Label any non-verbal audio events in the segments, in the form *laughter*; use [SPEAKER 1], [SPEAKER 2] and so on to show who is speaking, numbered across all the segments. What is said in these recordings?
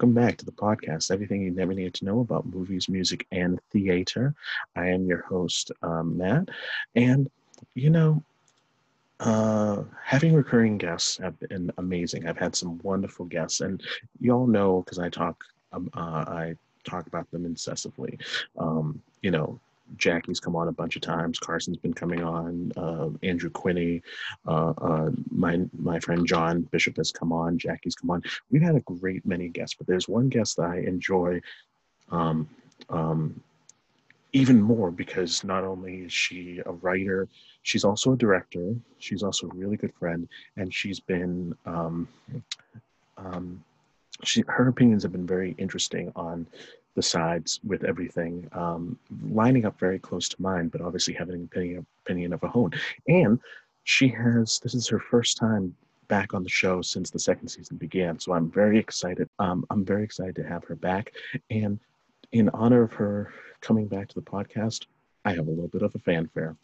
[SPEAKER 1] Welcome back to the podcast, Everything You Never Needed to Know About Movies, Music, and Theater. I am your host, um, Matt. And, you know, uh, having recurring guests have been amazing. I've had some wonderful guests, and you all know because I talk, um, uh, I talk about them incessantly. Um, you know, Jackie's come on a bunch of times. Carson's been coming on. Uh, Andrew Quinney, uh, uh, my my friend John Bishop has come on. Jackie's come on. We've had a great many guests, but there's one guest that I enjoy um, um, even more because not only is she a writer, she's also a director. She's also a really good friend, and she's been um, um she her opinions have been very interesting on the sides with everything um, lining up very close to mine, but obviously having an opinion, opinion of her own. And she has, this is her first time back on the show since the second season began. So I'm very excited. Um, I'm very excited to have her back. And in honor of her coming back to the podcast, I have a little bit of a fanfare.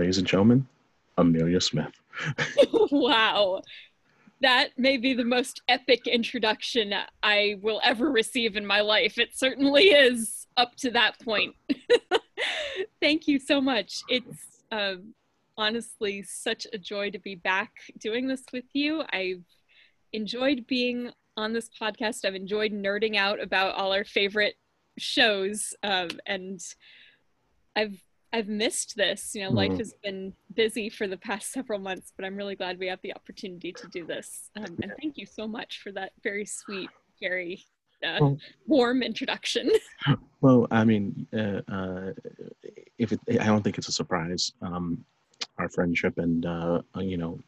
[SPEAKER 1] Ladies and gentlemen, Amelia Smith. *laughs*
[SPEAKER 2] wow. That may be the most epic introduction I will ever receive in my life. It certainly is up to that point. *laughs* Thank you so much. It's um, honestly such a joy to be back doing this with you. I've enjoyed being on this podcast. I've enjoyed nerding out about all our favorite shows. Um, and I've I've missed this. You know, mm-hmm. life has been busy for the past *laughs* several months, but I'm really glad we have the opportunity to do this. Um, and thank you so much for that very sweet, very uh, well, warm introduction. *laughs*
[SPEAKER 1] Well, I mean, uh, uh, if it, I don't think it's a surprise, um, our friendship and uh, you know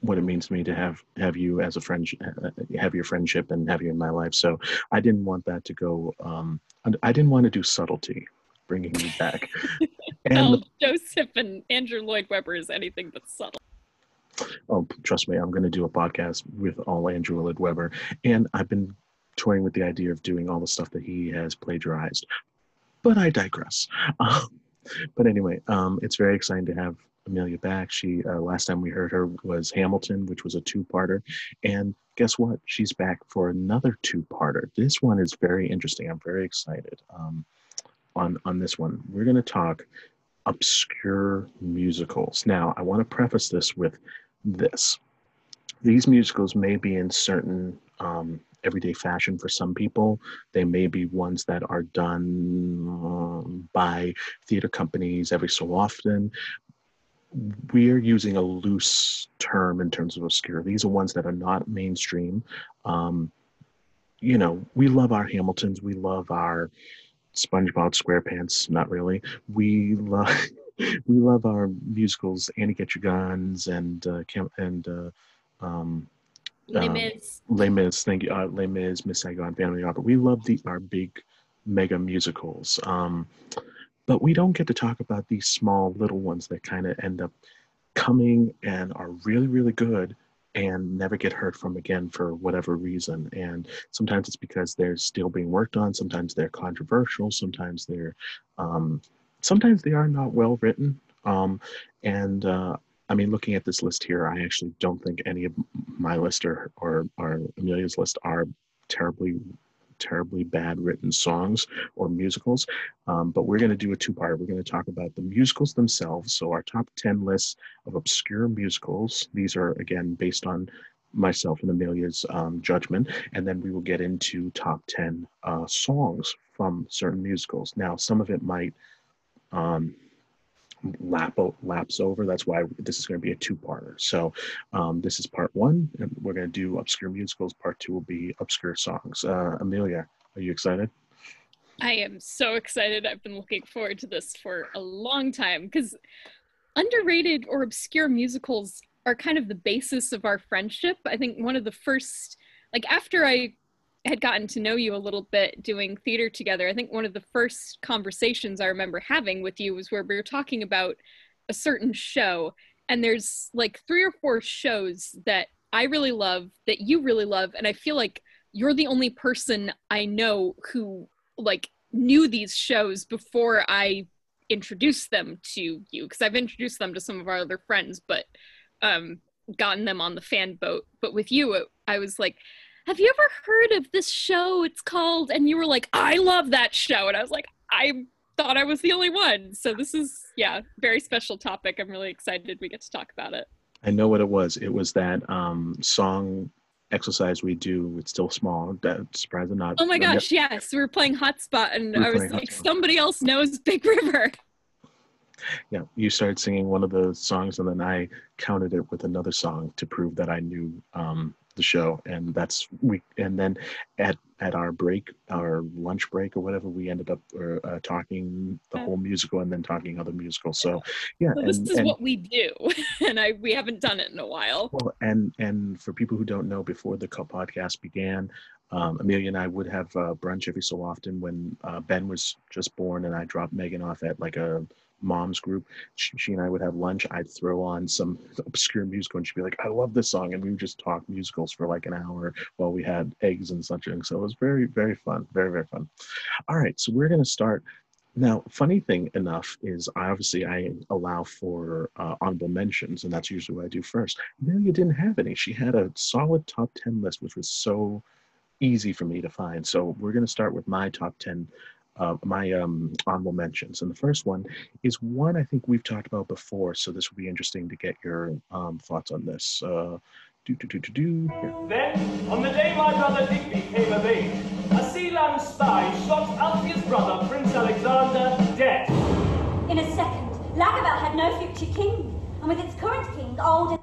[SPEAKER 1] what it means to me to have have you as a friend, uh, have your friendship and have you in my life. So I didn't want that to go. Um, I didn't want to do subtlety bringing me back. *laughs*
[SPEAKER 2] and well, Joseph and Andrew Lloyd Webber is anything but subtle.
[SPEAKER 1] Oh, trust me, I'm going to do a podcast with all Andrew Lloyd Webber, and I've been toying with the idea of doing all the stuff that he has plagiarized. But I digress. Um, but anyway, um, it's very exciting to have Amelia back. She uh, last time we heard her was Hamilton, which was a two-parter, and guess what? She's back for another two-parter. This one is very interesting. I'm very excited. Um, on on this one. We're going to talk obscure musicals. Now, I want to preface this with this: these musicals may be in certain um, everyday fashion for some people. They may be ones that are done um, by theater companies every so often. We're using a loose term in terms of obscure. These are ones that are not mainstream. Um, you know, we love our Hamiltons. We love our SpongeBob SquarePants, not really. We love *laughs* we love our musicals, Annie Get Your Guns and uh, and uh, um,
[SPEAKER 2] Les um, Mis.
[SPEAKER 1] Les Mis, thank you. Uh, Les Mis, Miss Saigon, Phantom of the Opera. We love the our big mega musicals. Um, but we don't get to talk about these small little ones that kind of end up coming and are really really good and never get heard from again for whatever reason. And sometimes it's because they're still being worked on. Sometimes they're controversial. Sometimes they're, um, sometimes they are not well written. Um, and uh, I mean, looking at this list here, I actually don't think any of my list or, or, or Amelia's list are terribly terribly bad written songs or musicals. Um, but we're going to do a two part. We're going to talk about the musicals themselves. So, our top 10 lists of obscure musicals. These are, again, based on myself and Amelia's um, judgment. And then we will get into top 10 uh, songs from certain musicals. Now, some of it might. Um, lap laps over. That's why this is going to be a two-parter. So um, this is part one, and we're going to do obscure musicals. Part two will be obscure songs. Uh, Amelia, are you excited?
[SPEAKER 2] I am so excited. I've been looking forward to this for a long time because underrated or obscure musicals are kind of the basis of our friendship. I think one of the first, like after I had gotten to know you a little bit doing theater together, I think one of the first conversations I remember having with you was where we were talking about a certain show and there's like three or four shows that I really love that you really love and I feel like you're the only person I know who like knew these shows before I introduced them to you because I've introduced them to some of our other friends but um gotten them on the fan boat. But with you it, I was like have you ever heard of this show it's called and you were like I love that show and I was like I thought I was the only one so this is yeah very special topic I'm really excited we get to talk about it
[SPEAKER 1] I know what it was. It was that um, song exercise we do. It's still small. That surprise or not.
[SPEAKER 2] Oh my gosh, yes. We were playing Hotspot and we I was like, Hotspot. somebody else knows Big River. *laughs*
[SPEAKER 1] Yeah, you started singing one of the songs and then I counted it with another song to prove that I knew um, the show and that's we and then at at our break our lunch break or whatever we ended up uh, talking the whole musical and then talking other musicals so yeah.
[SPEAKER 2] this and, is and, what we do *laughs* and i we haven't done it in a while.
[SPEAKER 1] Well and and for people who don't know before the podcast began um, Amelia and I would have uh, brunch every so often when uh, Ben was just born, and I dropped Megan off at like a mom's group. She, she, and I would have lunch. I'd throw on some obscure musical, and she'd be like, "I love this song," and we would just talk musicals for like an hour while we had eggs and such. So it was very, very fun, very, very fun. All right, so we're gonna start. Now, funny thing enough is, I obviously I allow for uh, honorable mentions, and that's usually what I do first. Amelia didn't have any. She had a solid top ten list, which was so easy for me to find. So we're going to start with my top 10 uh, my um, honorable mentions. And the first one is one I think we've talked about before, so this will be interesting to get your um, thoughts on this. Uh, do, do, do, do, do.
[SPEAKER 3] Then, on the day my brother Dick became of age, a Sealand spy shot Althea's brother, Prince Alexander, dead.
[SPEAKER 4] In a second, Lagobel had no future king, and with its current king, old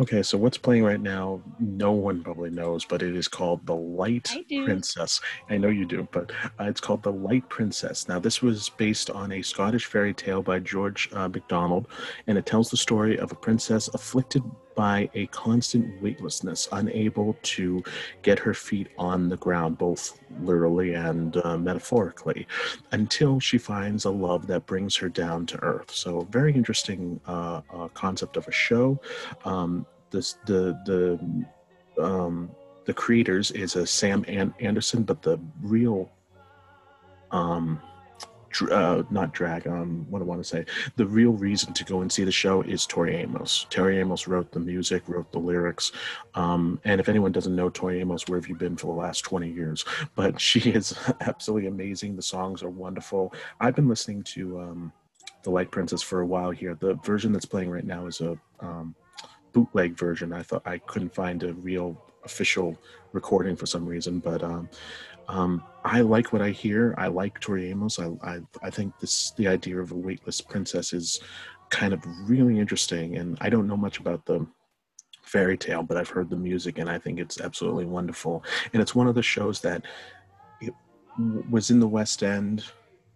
[SPEAKER 1] Okay, so what's playing right now, no one probably knows, but it is called The Light Princess. I know you do, but uh, it's called The Light Princess. Now, this was based on a Scottish fairy tale by George uh, MacDonald, and it tells the story of a princess afflicted by a constant weightlessness, unable to get her feet on the ground, both literally and uh, metaphorically, until she finds a love that brings her down to earth. So, very interesting uh, uh, concept of a show. Um, this, the the um, the creators is a Sam An- Anderson, but the real um, uh, not drag, um, what I want to say. The real reason to go and see the show is Tori Amos. Tori Amos wrote the music, wrote the lyrics. Um, and if anyone doesn't know Tori Amos, where have you been for the last 20 years? But *laughs* she is absolutely amazing. The songs are wonderful. I've been listening to um, The Light Princess for a while here. The version that's playing right now is a um, bootleg version. I thought I couldn't find a real official recording for some reason, but um, um, I like what I hear. I like Tori Amos. I, I, I think this the idea of a weightless princess is kind of really interesting, and I don't know much about the fairy tale, but I've heard the music, and I think it's absolutely wonderful. And it's one of the shows that was in the West End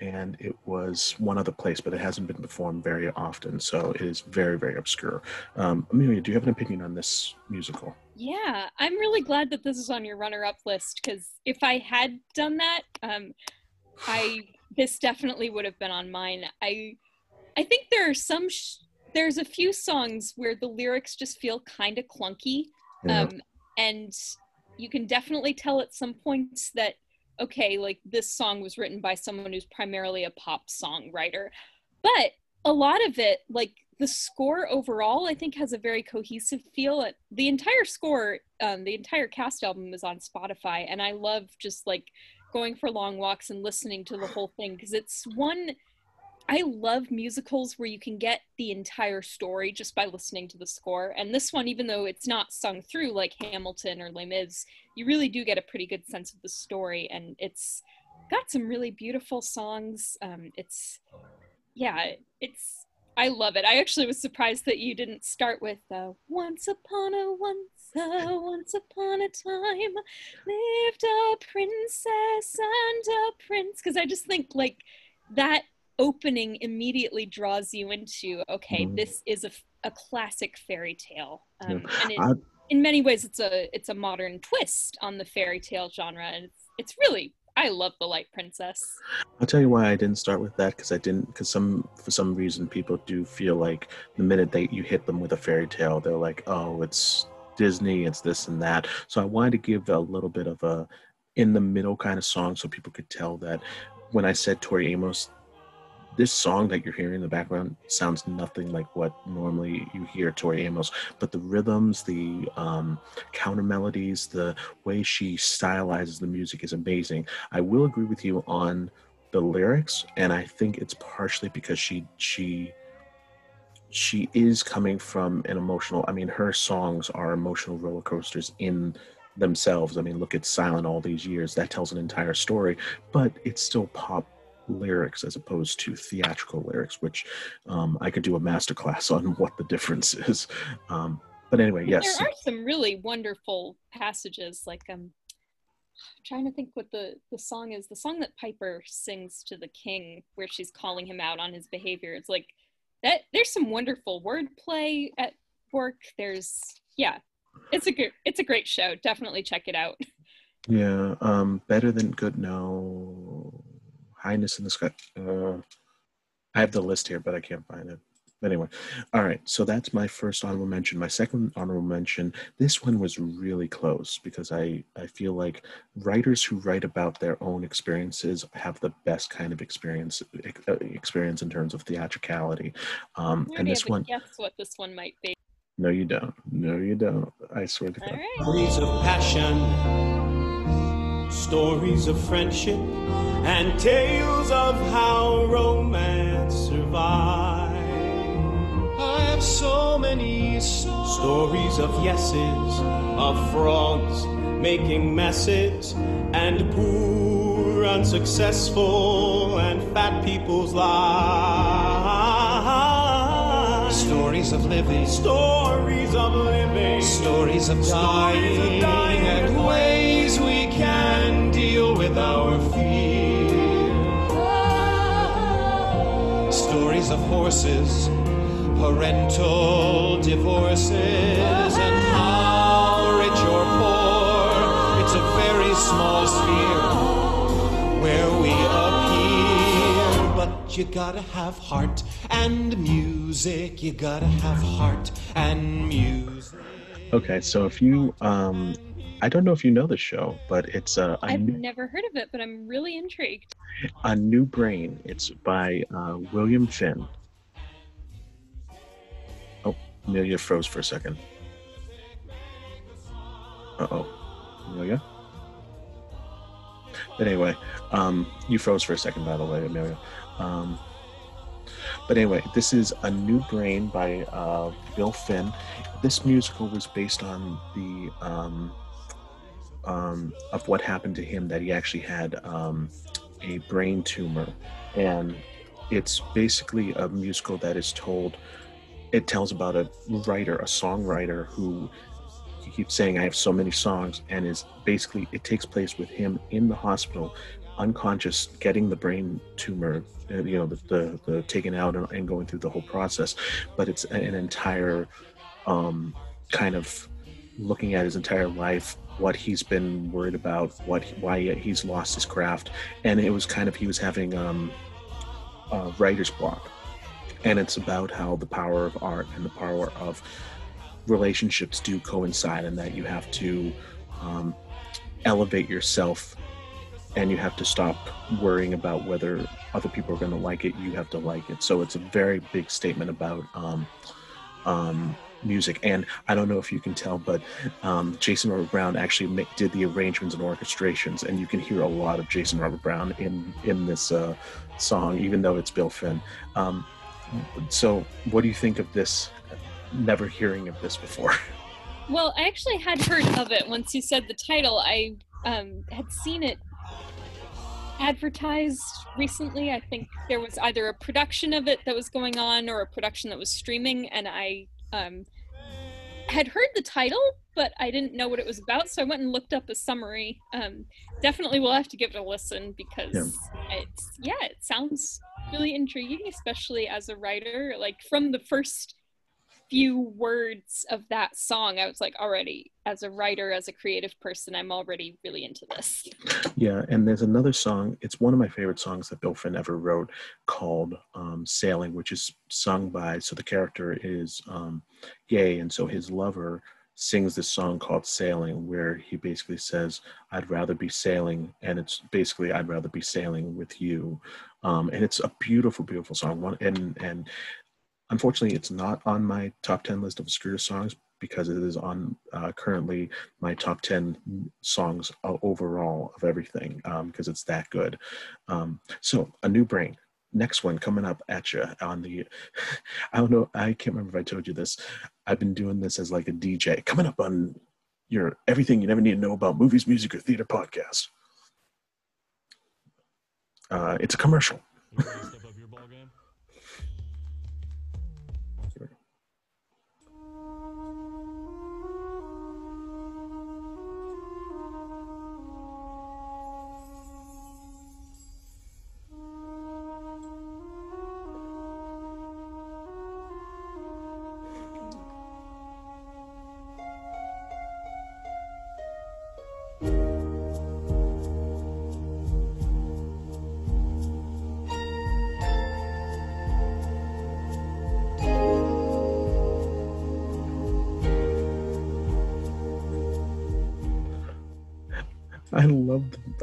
[SPEAKER 1] and it was one other place, but it hasn't been performed very often, so it is very, very obscure. Um, Amelia, do you have an opinion on this musical?
[SPEAKER 2] Yeah, I'm really glad that this is on your runner-up list because if I had done that, um, I this definitely would have been on mine. I I think there are some sh- there's a few songs where the lyrics just feel kind of clunky, yeah. um, and you can definitely tell at some points that okay, like this song was written by someone who's primarily a pop songwriter. But a lot of it, like the score overall, I think has a very cohesive feel. The entire score, um, the entire cast album is on Spotify, and I love just like going for long walks and listening to the whole thing because it's one I love musicals where you can get the entire story just by listening to the score. And this one, even though it's not sung through like Hamilton or Les Mis, you really do get a pretty good sense of the story. And it's got some really beautiful songs. Um, it's, yeah, it's, I love it. I actually was surprised that you didn't start with uh, "Once upon a once, a once upon a time, lived a princess and a prince," because I just think like that opening immediately draws you into okay,
[SPEAKER 1] Mhm.
[SPEAKER 2] this is a, a classic fairy tale, um,
[SPEAKER 1] Yeah.
[SPEAKER 2] and it,
[SPEAKER 1] I-
[SPEAKER 2] in many ways, it's a it's a modern twist on the fairy tale genre, and it's it's really I love the Light Princess.
[SPEAKER 1] I'll tell you why I didn't start with that because I didn't because some for some reason people do feel like the minute that you hit them with a fairy tale they're like oh it's Disney it's this and that so I wanted to give a little bit of a in the middle kind of song so people could tell that when I said Tori Amos this song that you're hearing in the background sounds nothing like what normally you hear Tori Amos but the rhythms the um, counter melodies the way she stylizes the music is amazing I will agree with you on the lyrics, and I think it's partially because she she she is coming from an emotional. I mean, her songs are emotional roller coasters in themselves. I mean, look at Silent all these years. That tells an entire story, but it's still pop lyrics as opposed to theatrical lyrics, which um, I could do a masterclass on *laughs* what the difference is. Um, but anyway, yes.
[SPEAKER 2] There are some really wonderful passages, like um, I'm trying to think what the the song is. The song that Piper sings to the king, where she's calling him out on his behavior. It's like that. There's some wonderful wordplay at work. There's yeah, it's a good it's a great show. Definitely check it out.
[SPEAKER 1] Yeah, um, better than good. No, highness in the sky. Uh, I have the list here, but I can't find it. Anyway, all right. So that's my first honorable mention. My second honorable mention. This one was really close because I I feel like writers who write about their own experiences have the best kind of experience uh, experience in terms of theatricality. Um, and this one,
[SPEAKER 2] guess what this one might be.
[SPEAKER 1] no, you don't. No, you don't. I swear to God.
[SPEAKER 2] right.
[SPEAKER 3] Stories of passion, stories of friendship, and tales of how romance survived. I have so many stories of yeses, of frauds making messes, and poor, unsuccessful, and fat people's lives.
[SPEAKER 5] Stories of living,
[SPEAKER 3] Stories of living.
[SPEAKER 5] stories of dying,
[SPEAKER 3] Stories of dying.
[SPEAKER 5] and ways we with our fear. Stories of horses, parental divorces, and how rich or poor, it's a very small sphere where we appear. But you gotta have heart and music. You gotta have heart and music.
[SPEAKER 1] Okay, so if you, um, I don't know if you know the show, but it's uh, a
[SPEAKER 2] I've
[SPEAKER 1] new,
[SPEAKER 2] never heard of it, but I'm really intrigued.
[SPEAKER 1] a new brain. It's by uh, William Finn. Oh, Amelia froze for a second. Uh oh, Amelia. But anyway, um, you froze for a second, by the way, Amelia. Um, but anyway, this is a new brain by uh, Bill Finn. This musical was based on the um, um, of what happened to him that he actually had um, a brain tumor, and it's basically a musical that is told. It tells about a writer, a songwriter who he keeps saying, "I have so many songs," and is basically it takes place with him in the hospital, unconscious, getting the brain tumor, uh, you know, the the, the taken out and, and going through the whole process. But it's an entire um, kind of looking at his entire life, what he's been worried about, what why he's lost his craft, and it was kind of he was having um, a writer's block, and it's about how the power of art and the power of relationships do coincide, and that you have to um, elevate yourself, and you have to stop worrying about whether other people are going to like it. You have to like it. So it's a very big statement about. Um, um, music and i don't know if you can tell but um, jason robert brown actually did the arrangements and orchestrations and you can hear a lot of jason robert brown in in this uh, song even though it's bill finn um, so what do you think of this never hearing of this before *laughs*
[SPEAKER 2] Well, I actually had heard of it once you said the title. I um, had seen it advertised recently. I think there was either a production of it that was going on or a production that was streaming, and I um, had heard the title, but I didn't know what it was about, so I went and looked up a summary. Um, definitely, we'll have to give it a listen because
[SPEAKER 1] Yeah.
[SPEAKER 2] it's yeah, it sounds really intriguing, especially as a writer. Like from the first few words of that song, I was like, already as a writer, as a creative person, I'm already really into this.
[SPEAKER 1] Yeah, and there's another song. It's one of my favorite songs that Bill Finn ever wrote called um, Sailing, which is sung by, so the character is um, gay, and so his lover sings this song called Sailing, where he basically says, I'd rather be sailing, and it's basically, I'd rather be sailing with you. Um, and it's a beautiful, beautiful song. One, and, and unfortunately, it's not on my top 10 list of Scooter songs because it is on uh, currently my top 10 songs overall of everything because it's that good. Um, so, A New Brain. Next one coming up at you on the, *laughs* I don't know, I can't remember if I told you this. I've been doing this as like a DJ coming up on your everything you never need to know about movies, music, or theater podcast. Uh, it's a commercial.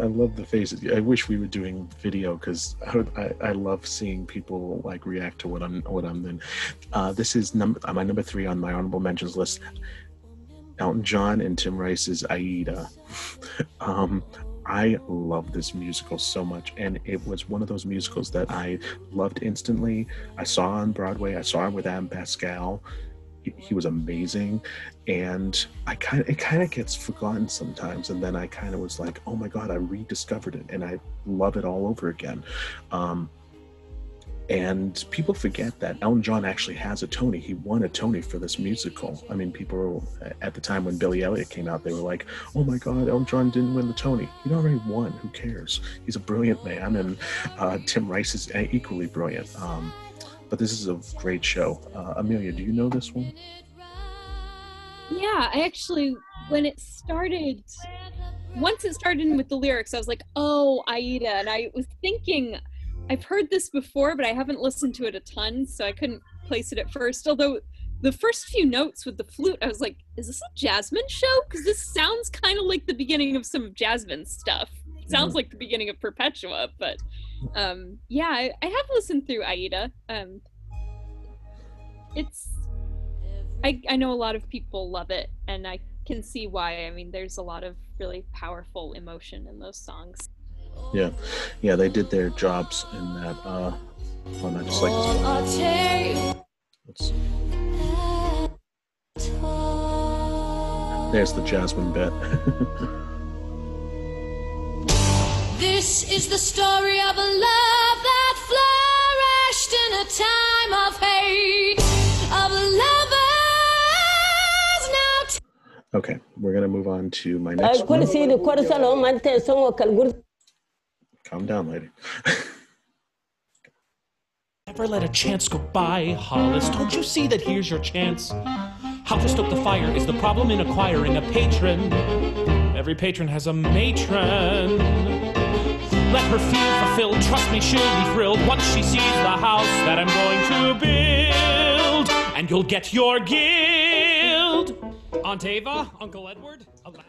[SPEAKER 1] I love the faces. I wish we were doing video because I, I I love seeing people like react to what I'm what I'm doing. Uh, this is number uh, my number three on my honorable mentions list. Elton John and Tim Rice's Aida. *laughs* um, I love this musical so much, and it was one of those musicals that I loved instantly. I saw on Broadway. I saw it with Adam Pascal. He, was amazing, and I kind of it kind of gets forgotten sometimes. And then I kind of was like, oh my god, I rediscovered it, and I love it all over again. Um, and people forget that Elton John actually has a Tony. He won a Tony for this musical. I mean, people were, at the time when Billy Elliot came out, they were like, "Oh my God, Elton John didn't win the Tony. He'd already won. Who cares? He's a brilliant man." And uh, Tim Rice is equally brilliant. Um, but this is a great show. Uh, Amelia, do you know this one?
[SPEAKER 2] Yeah, I actually, when it started, once it started with the lyrics, I was like, oh, Aida. And I was thinking, I've heard this before, but I haven't listened to it a ton, so I couldn't place it at first. Although the first few notes with the flute, I was like, is this a Jasmine show? Because this sounds kind of like the beginning of some of Jasmine's stuff. Sounds
[SPEAKER 1] Mhm.
[SPEAKER 2] like the beginning of Perpetua, but um, yeah, I, I have listened through Aida. Um, it's I, I know a lot of people love it and I can see why. I mean, there's a lot of really powerful emotion in those songs.
[SPEAKER 1] Yeah, yeah, they did their jobs in that. Uh, oh, not just like this one. Let's, there's the Jasmine bit. *laughs*
[SPEAKER 6] This is the story of a love that flourished in a time of hate, of lovers now. T-
[SPEAKER 1] okay, we're gonna move on to my next
[SPEAKER 7] kul
[SPEAKER 1] one.
[SPEAKER 7] sidi kor salo man te songo kal gur
[SPEAKER 1] Calm down, lady. *laughs*
[SPEAKER 8] Never let a chance go by, Hollis. Don't you see that here's your chance? How to stoke the fire is the problem in acquiring a patron. Every patron has a matron. Let her feel fulfilled. Trust me, she'll be thrilled once she sees the house that I'm going to build. And you'll get your guild. Aunt Ava, Uncle Edward, allow me.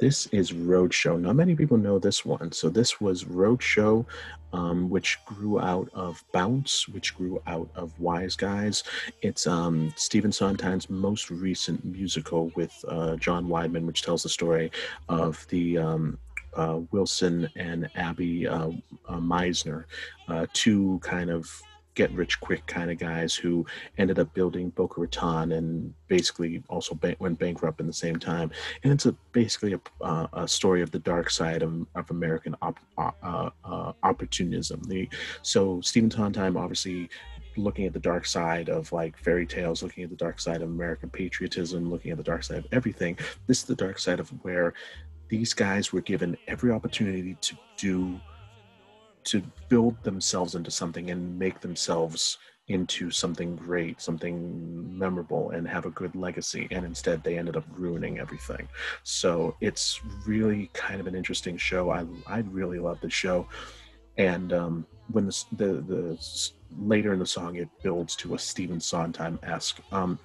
[SPEAKER 1] This is Roadshow. Not many people know this one. So this was Roadshow, um, which grew out of Bounce, which grew out of Wise Guys. It's um, Stephen Sondheim's most recent musical with uh, John Weidman, which tells the story of the um, uh, Wilson and Abby uh, uh, Mizner, uh, two kind of get rich quick kind of guys who ended up building Boca Raton and basically also ban- went bankrupt in the same time. And it's a basically a, uh, a story of the dark side of, of American op- uh, uh, opportunism. The, so Stephen Sondheim obviously looking at the dark side of like fairy tales, looking at the dark side of American patriotism, looking at the dark side of everything. This is the dark side of where these guys were given every opportunity to do to build themselves into something and make themselves into something great, something memorable, and have a good legacy. And instead, they ended up ruining everything. So it's really kind of an interesting show. I I really love the show, and um, when the, the the later in the song it builds to a Stephen Sondheim esque. Um,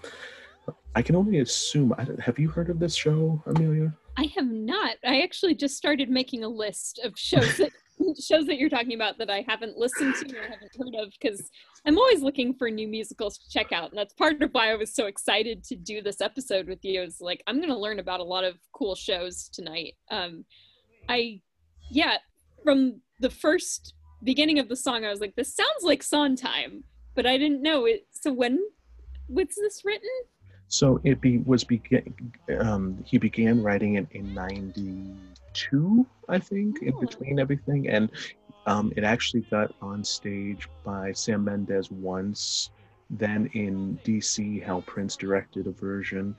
[SPEAKER 1] I can only assume. Have you heard of this show, Amelia?
[SPEAKER 2] I have not. I actually just started making a list of shows that *laughs* shows that you're talking about that I haven't listened to or haven't heard of because I'm always looking for new musicals to check out, and that's part of why I was so excited to do this episode with you. Is like I'm going to learn about a lot of cool shows tonight. Um, I, yeah, from the first beginning of the song, I was like, this sounds like Sondheim, but I didn't know it. So when was this written?
[SPEAKER 1] So it be was begin. Um, he began writing it in '92, I think, in
[SPEAKER 2] Oh.
[SPEAKER 1] between everything, and um, it actually got on stage by Sam Mendes once. Then in DC, Hal Prince directed a version,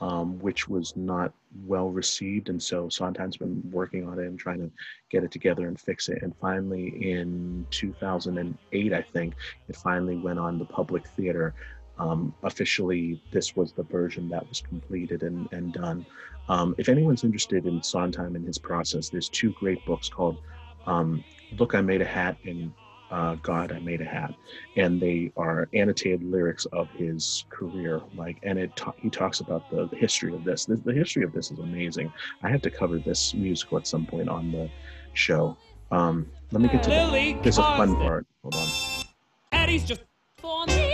[SPEAKER 1] um, which was not well received, and so Sondheim's been working on it and trying to get it together and fix it. And finally, in 2008, I think it finally went on the public theater um, officially this was the version that was completed and, and done. Um, if anyone's interested in Sondheim and his process, there's two great books called um, Look, I Made a Hat and uh, God, I Made a Hat. And they are annotated lyrics of his career. Like, and it ta- he talks about the, the history of this. The, the history of this is amazing. I have to cover this musical at some point on the show. Um, let me get to the,
[SPEAKER 8] Lily
[SPEAKER 1] there's a fun part. Hold on.
[SPEAKER 8] Eddie's just
[SPEAKER 2] For me.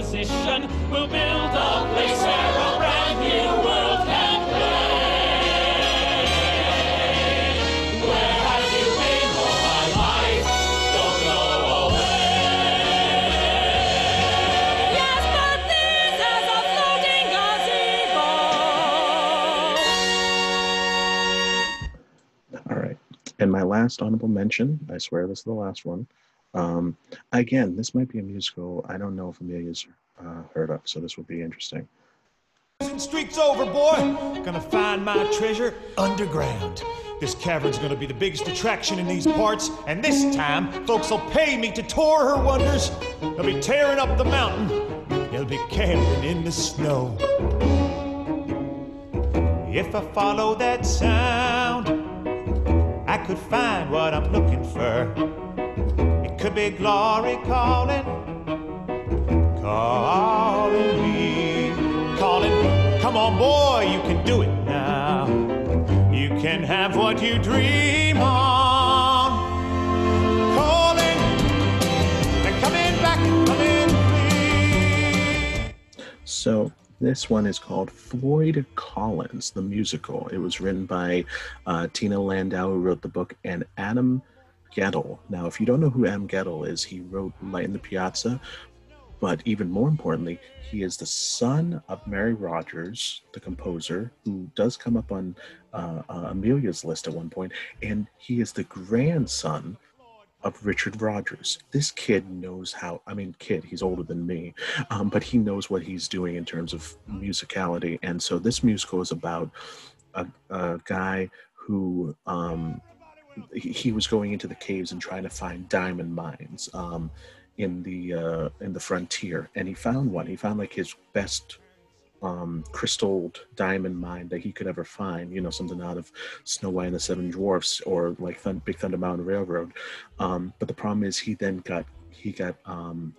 [SPEAKER 8] Of acquisition, we'll build a place where a brand new world can play. Where have you been all my life? Don't go away. Yes, but this has a floating gazebo.
[SPEAKER 1] All right. And my last honorable mention, I swear this is the last one. Um, again, this might be a musical I don't know if Amelia's uh, heard of, so this will be interesting.
[SPEAKER 5] Streak's over, boy. Gonna find my treasure underground. This cavern's gonna be the biggest attraction in these parts, and this time, folks will pay me to tour her wonders. They'll be tearing up the mountain. They'll be camping in the snow. If I follow that sound, I could find what I'm looking for. Could be glory calling, calling me, calling. Come on, boy, you can do it now. You can have what you dream please.
[SPEAKER 1] So this one is called Floyd Collins, the musical. It was written by uh, Tina Landau, who wrote the book, and Adam Guettel. Now, if you don't know who M. Guettel is, he wrote Light in the Piazza, but even more importantly, he is the son of Mary Rodgers, the composer, who does come up on uh, uh, Amelia's list at one point, and he is the grandson of Richard Rodgers. This kid knows how, I mean, kid, he's older than me, um, but he knows what he's doing in terms of musicality. And so this musical is about a, a guy who um, he, was going into the caves and trying to find diamond mines um, in the uh, in the frontier, and he found one. He found like his best um, crystal diamond mine that he could ever find. You know, something out of Snow White and the Seven Dwarfs or like Big Thunder Mountain Railroad. Um, but the problem is he then got he got um,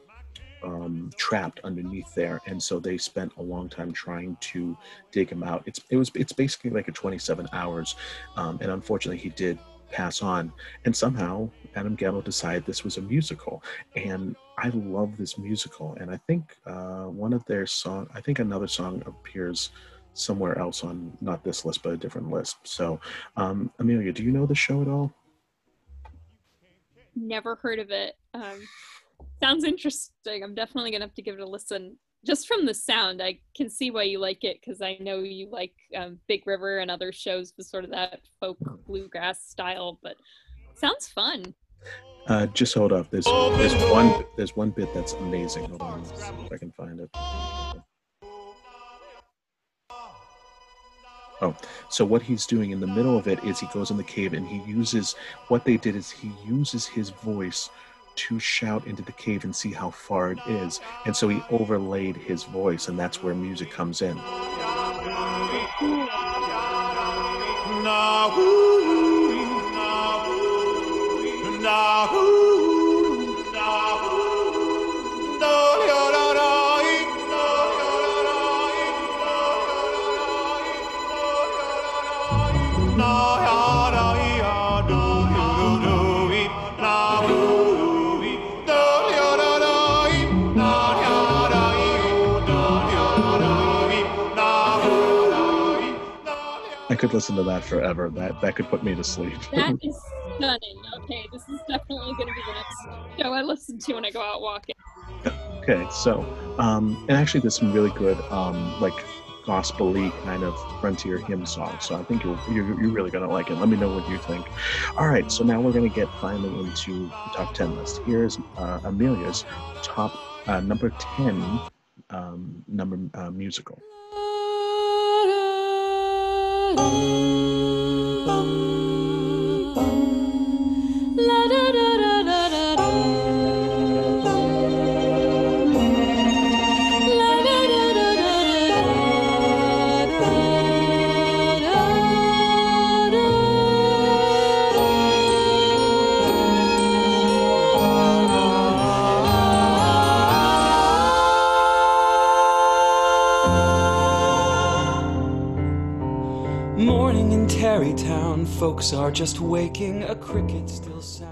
[SPEAKER 1] um, trapped underneath there, and so they spent a long time trying to dig him out. It's it was it's basically like a 27 hours, um, and unfortunately he did pass on. And somehow Adam Guettel decided this was a musical, and I love this musical. And I think uh, one of their song, I think another song appears somewhere else on not this list but a different list. So, um, Amelia, do you know the show at all?
[SPEAKER 2] Never heard of it. Um, sounds interesting. I'm definitely gonna have to give it a listen. Just from the sound, I can see why you like it because I know you like um, Big River and other shows with sort of that folk bluegrass style. But sounds fun.
[SPEAKER 1] Uh, just hold up. There's there's one there's one bit that's amazing. Hold on, if I can find it. Oh, so what he's doing in the middle of it is he goes in the cave and he uses what they did is he uses his voice to shout into the cave and see how far it is. And so he overlaid his voice, and that's where music comes in. Could listen to that forever. That that could put me to sleep.
[SPEAKER 2] That is *laughs* stunning. Okay, this is definitely going to be the next show I listen to when I go out walking.
[SPEAKER 1] Okay, so um, and actually, there's some really good um, like gospel-y kind of frontier hymn songs. So I think you're, you're you're really gonna like it. Let me know what you think. All right, so now we're gonna get finally into the top ten list. Here's uh, Amelia's top uh, number ten um, number uh, musical.
[SPEAKER 9] Morning Tarrytown, folks are just waking, a cricket still sounds.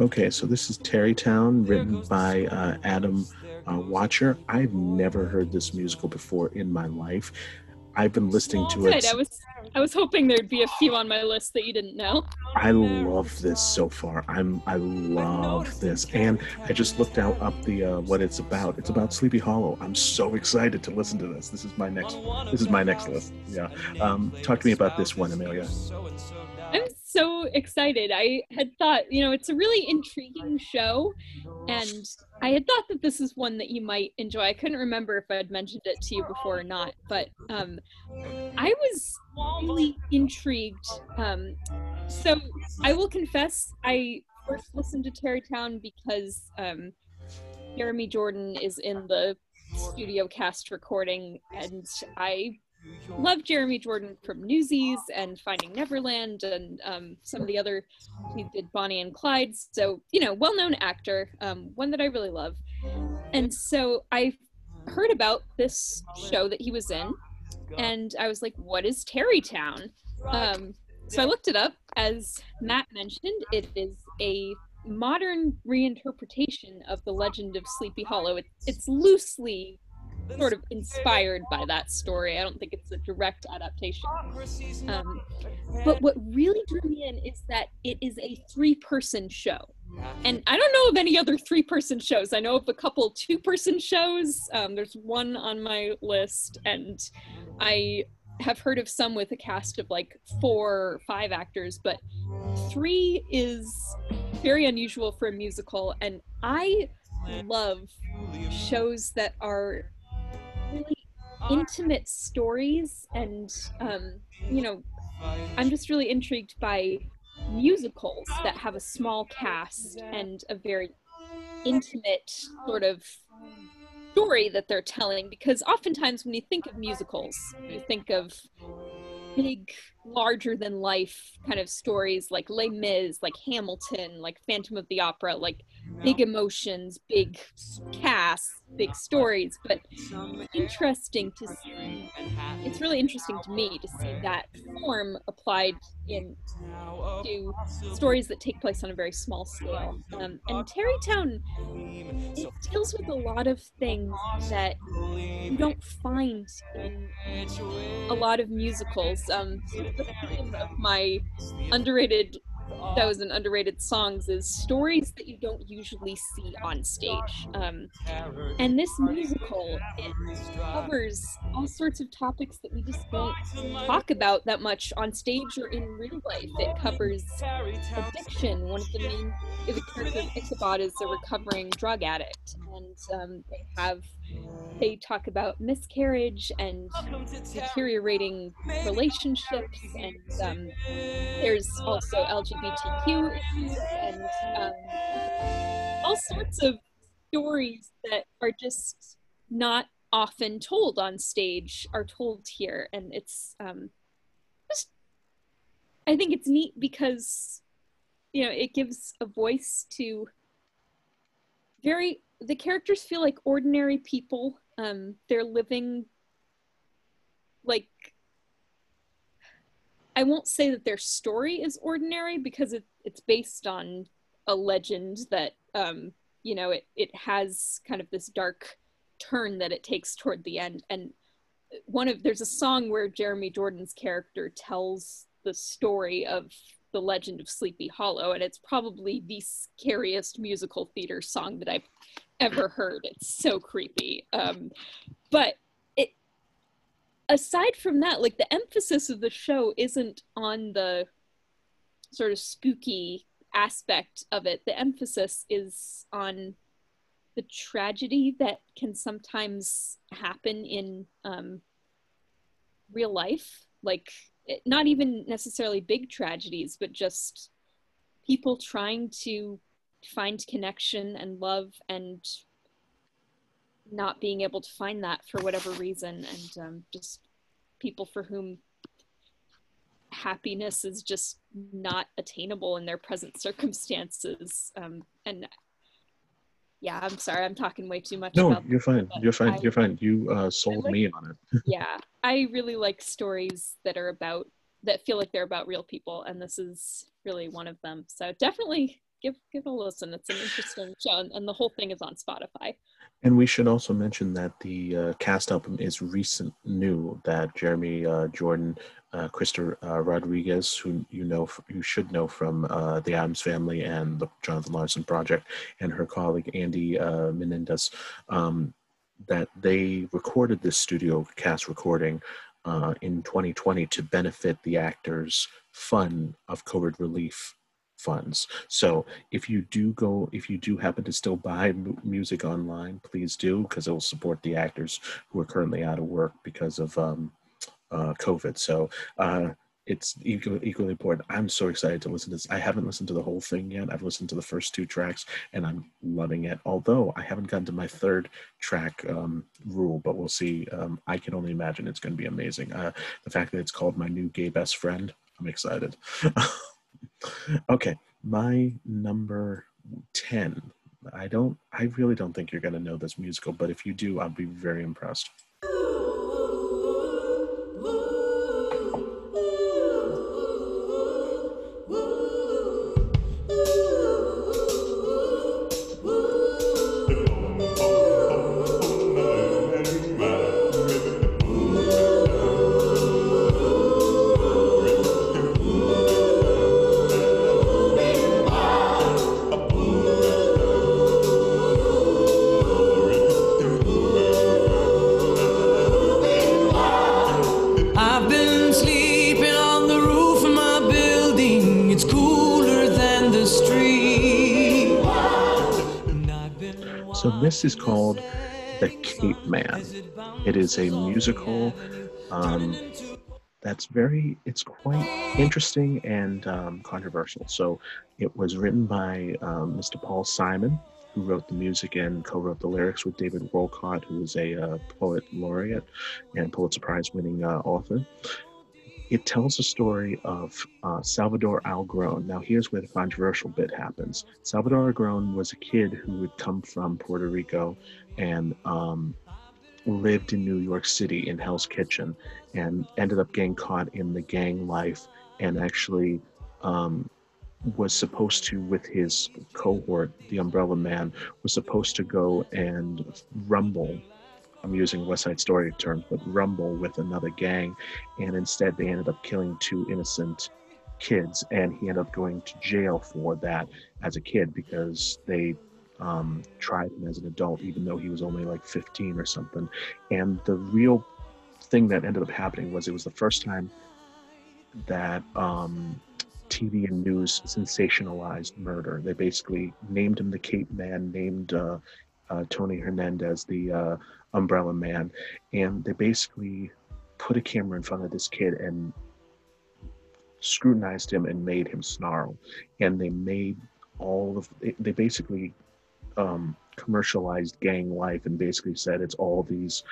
[SPEAKER 1] Okay, so this is Tarrytown, written by uh, Adam uh, Wachter. I've never heard this musical before in my life. I've been listening to it.
[SPEAKER 2] I was I was hoping there'd be a few on my list that you didn't know.
[SPEAKER 1] I love this so far. I'm I love this, and I just looked out up the uh, what it's about. It's about Sleepy Hollow. I'm so excited to listen to this. This is my next. This is my next list. Yeah. Um, talk to me about this one, Amelia.
[SPEAKER 2] So excited. I had thought, you know, it's a really intriguing show, and I had thought that this is one that you might enjoy. I couldn't remember if I had mentioned it to you before or not, but um, I was really intrigued. Um, so I will confess, I first listened to Tarrytown because um, Jeremy Jordan is in the studio cast recording, and I love Jeremy Jordan from Newsies and Finding Neverland and um, some of the other. He did Bonnie and Clyde, so you know, well-known actor, um, one that I really love. And so I heard about this show that he was in, and I was like, "What is Tarrytown?" Um, so I looked it up. As Matt mentioned, it is a modern reinterpretation of the legend of Sleepy Hollow. It, it's loosely sort of inspired by that story. I don't think it's a direct adaptation. Um, but what really drew me in is that it is a three person show. And I don't know of any other three person shows. I know of a couple two person shows. Um, there's one on my list, and I have heard of some with a cast of like four or five actors, but three is very unusual for a musical. And I love shows that are really intimate stories and um, you know i'm just really intrigued by musicals that have a small cast and a very intimate sort of story that they're telling because oftentimes when you think of musicals you think of big larger than life kind of stories like Les Mis, like Hamilton, like Phantom of the Opera, like big emotions, big casts, big stories. But interesting to see, it's really interesting to me to see that form applied in to stories that take place on a very small scale. Um, and Tarrytown, it deals with a lot of things that you don't find in a lot of musicals. Um, my underrated that was an underrated songs is stories that you don't usually see on stage. Um, and this musical covers all sorts of topics that we just don't talk about that much on stage or in real life. It covers addiction. One of the main the character ichabod is a recovering drug addict. And um, they have they talk about miscarriage and deteriorating relationships and um, there's also lgbtq issues and um, all sorts of stories that are just not often told on stage are told here. And it's um, just i think it's neat because you know it gives a voice to very the characters feel like ordinary people. Um, they're living like I won't say that their story is ordinary because it, it's based on a legend that um, you know it it has kind of this dark turn that it takes toward the end. And one of there's a song where Jeremy Jordan's character tells the story of the legend of Sleepy Hollow, and it's probably the scariest musical theater song that I've ever heard. It's so creepy. Um, but it, aside from that, like the emphasis of the show isn't on the sort of spooky aspect of it. The emphasis is on the tragedy that can sometimes happen in um, real life. Like, not even necessarily big tragedies, but just people trying to find connection and love and not being able to find that for whatever reason. And um, just people for whom happiness is just not attainable in their present circumstances. Um, and yeah i'm sorry i'm talking way too much
[SPEAKER 1] no you're fine you're fine I, you're fine. You uh, sold like, me on it. *laughs*
[SPEAKER 2] Yeah i really like stories that are about that feel like they're about real people and this is really one of them. So definitely give give a listen. It's an interesting show, and, the whole thing is on Spotify.
[SPEAKER 1] And we should also mention that the uh, cast album is recent new. That Jeremy uh, Jordan, uh, Krysta uh, Rodriguez, who you know you should know from uh, the Addams Family and the Jonathan Larson Project, and her colleague Andy uh, Mientus, um, that they recorded this studio cast recording uh, in 2020 to benefit the actors' fund of COVID relief funds. So if you do go, if you do happen to still buy m- music online, please do because it will support the actors who are currently out of work because of um, uh, COVID. So uh, it's equally, equally important. I'm so excited to listen to this. I haven't listened to the whole thing yet. I've listened to the first two tracks and I'm loving it. Although I haven't gotten to my third track um, rule, but we'll see. Um, I can only imagine it's going to be amazing. Uh, the fact that it's called My New Gay Best Friend, I'm excited. *laughs* okay, my number 10. I don't, I really don't think you're going to know this musical, but if you do, I'll be very impressed. Is called The Capeman. It is a musical um, that's very, it's quite interesting and um, controversial. So it was written by um, Mr. Paul Simon, who wrote the music and co-wrote the lyrics with David Walcott, who is a uh, poet laureate and Pulitzer Prize-winning uh, author. It tells the story of uh, Salvador Agron. Now, here's where the controversial bit happens. Salvador Agron was a kid who had come from Puerto Rico and um, lived in New York City in Hell's Kitchen and ended up getting caught in the gang life and actually um, was supposed to, with his cohort, the Umbrella Man, was supposed to go and rumble. I'm using West Side Story terms, but rumble with another gang, and instead they ended up killing two innocent kids, and he ended up going to jail for that as a kid because they um, tried him as an adult, even though he was only like 15 or something. And the real thing that ended up happening was it was the first time that um, TV and news sensationalized murder. They basically named him the Capeman, named uh, uh, Tony Hernandez the uh, Umbrella Man, and they basically put a camera in front of this kid and scrutinized him and made him snarl. And they made all of they basically um, commercialized gang life and basically said it's all these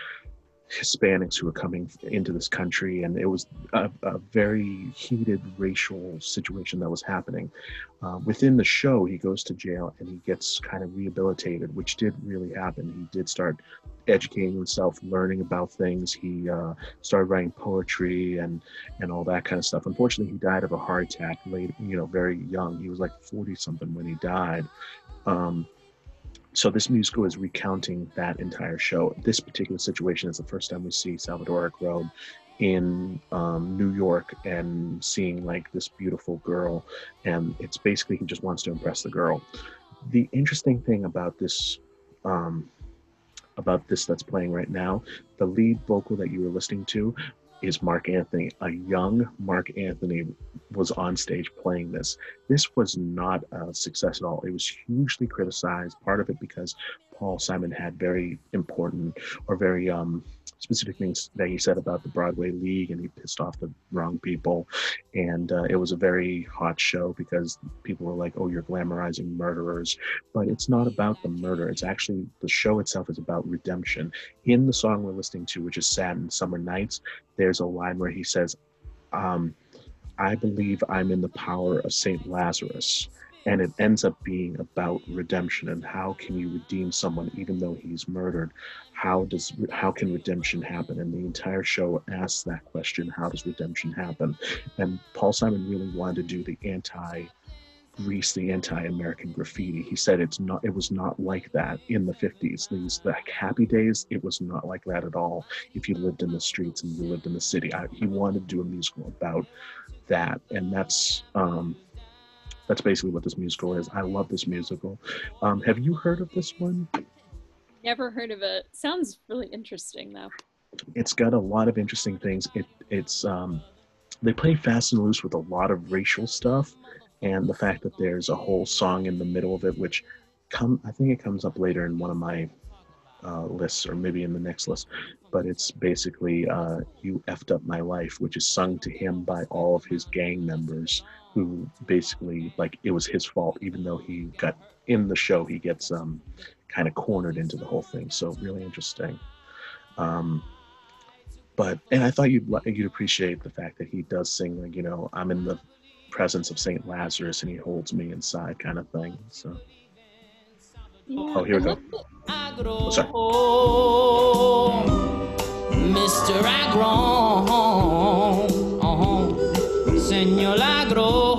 [SPEAKER 1] Hispanics who were coming into this country, and it was a, a very heated racial situation that was happening. Uh, within the show, he goes to jail and he gets kind of rehabilitated, which did really happen. He did start educating himself, learning about things. He uh, started writing poetry and and all that kind of stuff. Unfortunately, he died of a heart attack late, you know, very young. He was like forty something when he died. Um, so this musical is recounting that entire show. This particular situation is the first time we see Salvador Agron in um, New York and seeing like this beautiful girl, and it's basically he just wants to impress the girl. The interesting thing about this, um, about this that's playing right now, the lead vocal that you were listening to is Marc Anthony. A young Marc Anthony was on stage playing this. This was not a success at all. It was hugely criticized, part of it because Paul Simon had very important or very um, specific things that he said about the Broadway League, and he pissed off the wrong people. And uh, it was a very hot show because people were like, "Oh, you're glamorizing murderers," but it's not about the murder. It's actually the show itself is about redemption. In the song we're listening to, which is "Satin Summer Nights," there's a line where he says, um, "I believe I'm in the power of Saint Lazarus." And it ends up being about redemption and how can you redeem someone even though he's murdered how does how can redemption happen and the entire show asks that question how does redemption happen and paul simon really wanted to do the anti Grease, the anti-American graffiti. He said it's not. It was not like that in the '50s. These the happy days. It was not like that at all. If you lived in the streets and you lived in the city, I, he wanted to do a musical about that, and that's um, that's basically what this musical is. I love this musical. Um, have you heard of this one?
[SPEAKER 2] Never heard of it. Sounds really interesting though.
[SPEAKER 1] It's got a lot of interesting things. It it's um, they play fast and loose with a lot of racial stuff, and the fact that there's a whole song in the middle of it, which come I think it comes up later in one of my uh, lists or maybe in the next list, but it's basically uh, "You effed up my life," which is sung to him by all of his gang members who basically like it was his fault, even though he got in the show, he gets um, kind of cornered into the whole thing. So really interesting. Um, but and I thought you'd you'd appreciate the fact that he does sing like you know I'm in the presence of Saint Lazarus and he holds me inside kind of thing. So.
[SPEAKER 2] Yeah,
[SPEAKER 1] Oh, here we go. Oh, sorry.
[SPEAKER 9] Mr. Agron, Senor Agron.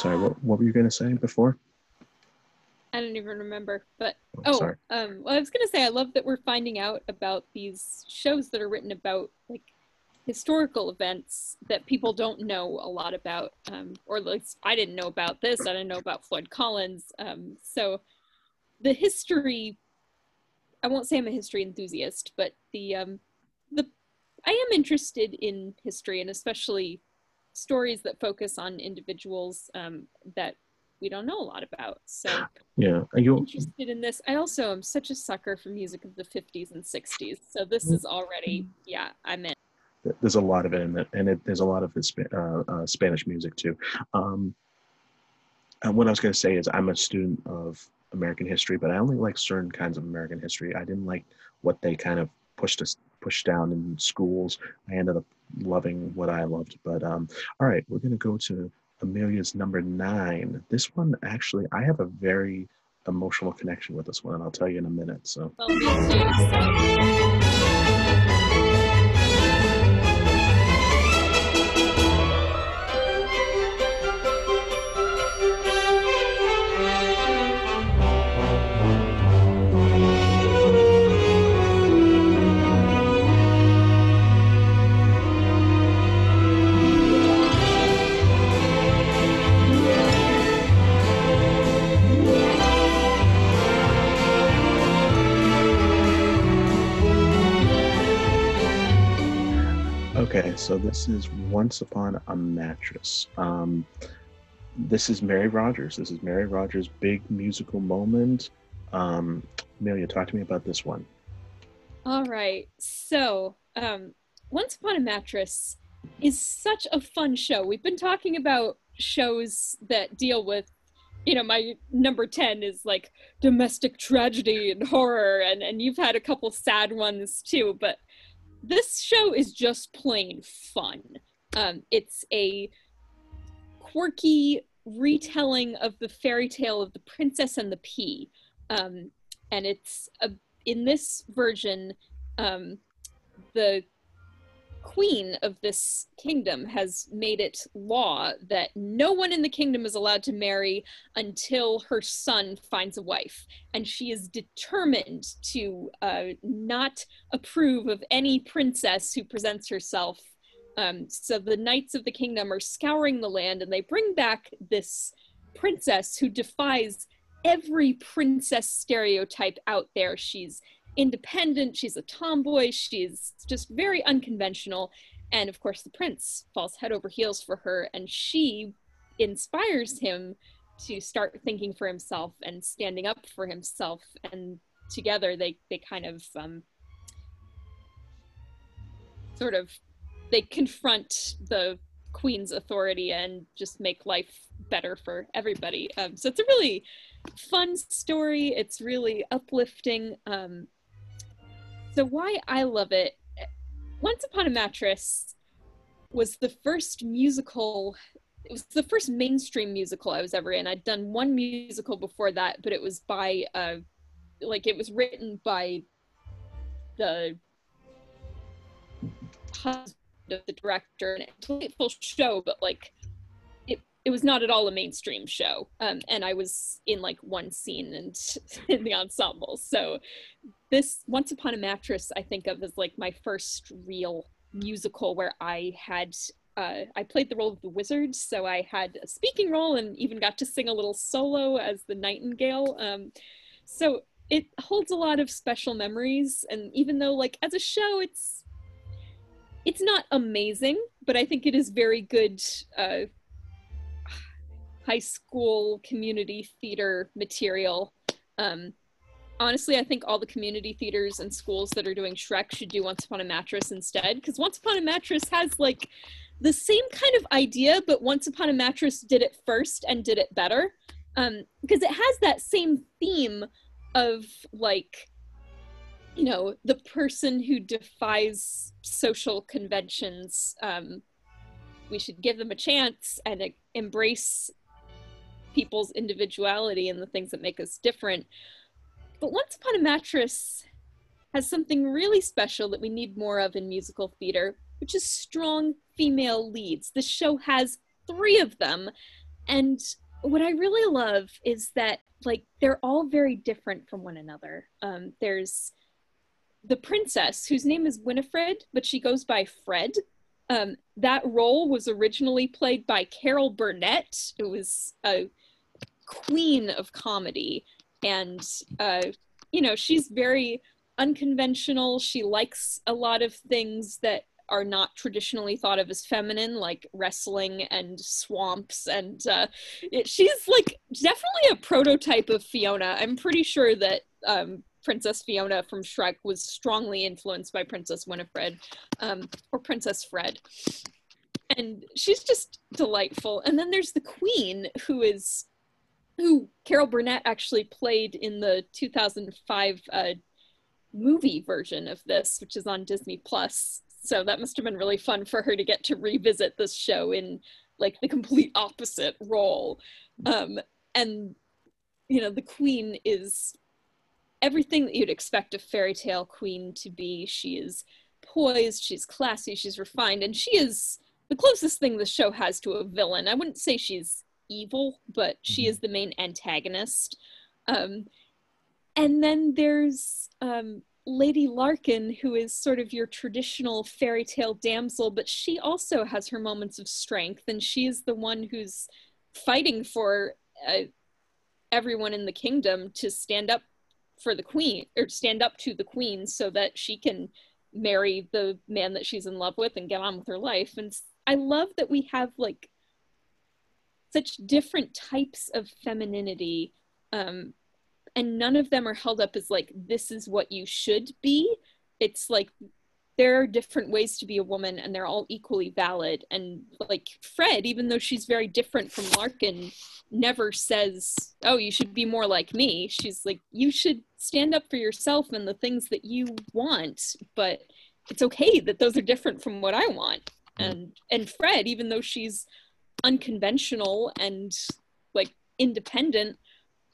[SPEAKER 1] Sorry. What what were you gonna say before?
[SPEAKER 2] I don't even remember. But
[SPEAKER 1] Oh,
[SPEAKER 2] oh, um, well, I was gonna say I love that we're finding out about these shows that are written about like historical events that people don't know a lot about, um, or at least I didn't know about this. I didn't know about Floyd Collins. Um, so the history. I won't say I'm a history enthusiast, but the um, the I am interested in history and especially stories that focus on individuals um, that we don't know a lot about. So
[SPEAKER 1] Yeah, and you'll
[SPEAKER 2] interested in this. I also am such a sucker for music of the 50s and 60s. So this is already, yeah, I'm in.
[SPEAKER 1] there's a lot of it in it, and it, there's a lot of uh, uh, Spanish music too. Um, and what I was going to say is, I'm a student of American history, but I only like certain kinds of American history. I didn't like what they kind of pushed us pushed down in schools. I ended up loving what I loved. But um, all right, we're going to go to Amelia's number nine. This one actually, I have a very emotional connection with this one, and I'll tell you in a minute. So.
[SPEAKER 2] Well,
[SPEAKER 1] this is Once Upon a Mattress. Um, this is Mary Rodgers. This is Mary Rodgers' big musical moment. Um, Amelia, talk to me about this one.
[SPEAKER 2] All right. So, um, Once Upon a Mattress is such a fun show. We've been talking about shows that deal with, you know, my number 10 is like domestic tragedy and horror, and, and you've had a couple sad ones too, but this show is just plain fun. Um, it's a quirky retelling of the fairy tale of the princess and the pea. Um, and it's a, in this version, um, the queen of this kingdom has made it law that no one in the kingdom is allowed to marry until her son finds a wife. And she is determined to uh, not approve of any princess who presents herself. Um, so the knights of the kingdom are scouring the land and they bring back this princess who defies every princess stereotype out there. She's independent, she's a tomboy, she's just very unconventional. And of course, the prince falls head over heels for her, and she inspires him to start thinking for himself and standing up for himself. And together, they, they kind of um, sort of they confront the queen's authority and just make life better for everybody. Um, so it's a really fun story. It's really uplifting. Um, so why I love it? Once Upon a Mattress was the first musical. It was the first mainstream musical I was ever in. I'd done one musical before that, but it was by, uh, like, it was written by the husband of the director, and it's a delightful show, but like, it was not at all a mainstream show. Um, and I was in like one scene and *laughs* in the ensemble. So this Once Upon a Mattress, I think of as like my first real musical where I had uh, I played the role of the wizard, so I had a speaking role and even got to sing a little solo as the nightingale. Um, so it holds a lot of special memories, and even though like as a show, it's it's not amazing, but I think it is very good uh, high school community theater material. Um, honestly, I think all the community theaters and schools that are doing Shrek should do Once Upon a Mattress instead, because Once Upon a Mattress has like the same kind of idea, but Once Upon a Mattress did it first and did it better. Um, because it has that same theme of like, you know, the person who defies social conventions. Um, we should give them a chance and embrace people's individuality and the things that make us different. But Once Upon a Mattress has something really special that we need more of in musical theater, which is strong female leads. The show has three of them, and what I really love is that like they're all very different from one another. Um, there's the princess whose name is Winifred, but she goes by Fred. Um, that role was originally played by Carol Burnett, who was a queen of comedy, and uh, you know she's very unconventional. She likes a lot of things that are not traditionally thought of as feminine, like wrestling and swamps. And uh, it, she's like definitely a prototype of Fiona. I'm pretty sure that um, Princess Fiona from Shrek was strongly influenced by Princess Winifred um, or Princess Fred. And she's just delightful. And then there's the Queen, who is who Carol Burnett actually played in the 2005 uh, movie version of this, which is on Disney Plus. So that must have been really fun for her to get to revisit this show in like the complete opposite role. Um, and you know, the queen is everything that you'd expect a fairy tale queen to be. She is poised, she's classy, she's refined, and she is the closest thing the show has to a villain. I wouldn't say she's evil, but she is the main antagonist. Um, and then there's um, Lady Larkin, who is sort of your traditional fairy tale damsel, but she also has her moments of strength, and she is the one who's fighting for uh, everyone in the kingdom to stand up for the queen or stand up to the queen so that she can marry the man that she's in love with and get on with her life. And I love that we have like such different types of femininity um, and none of them are held up as like this is what you should be it's like there are different ways to be a woman and they're all equally valid. And like fred even though she's very different from larkin never says oh you should be more like me. She's like you should stand up for yourself and the things that you want but it's okay that those are different from what i want. Mm. And and fred even though she's unconventional and like independent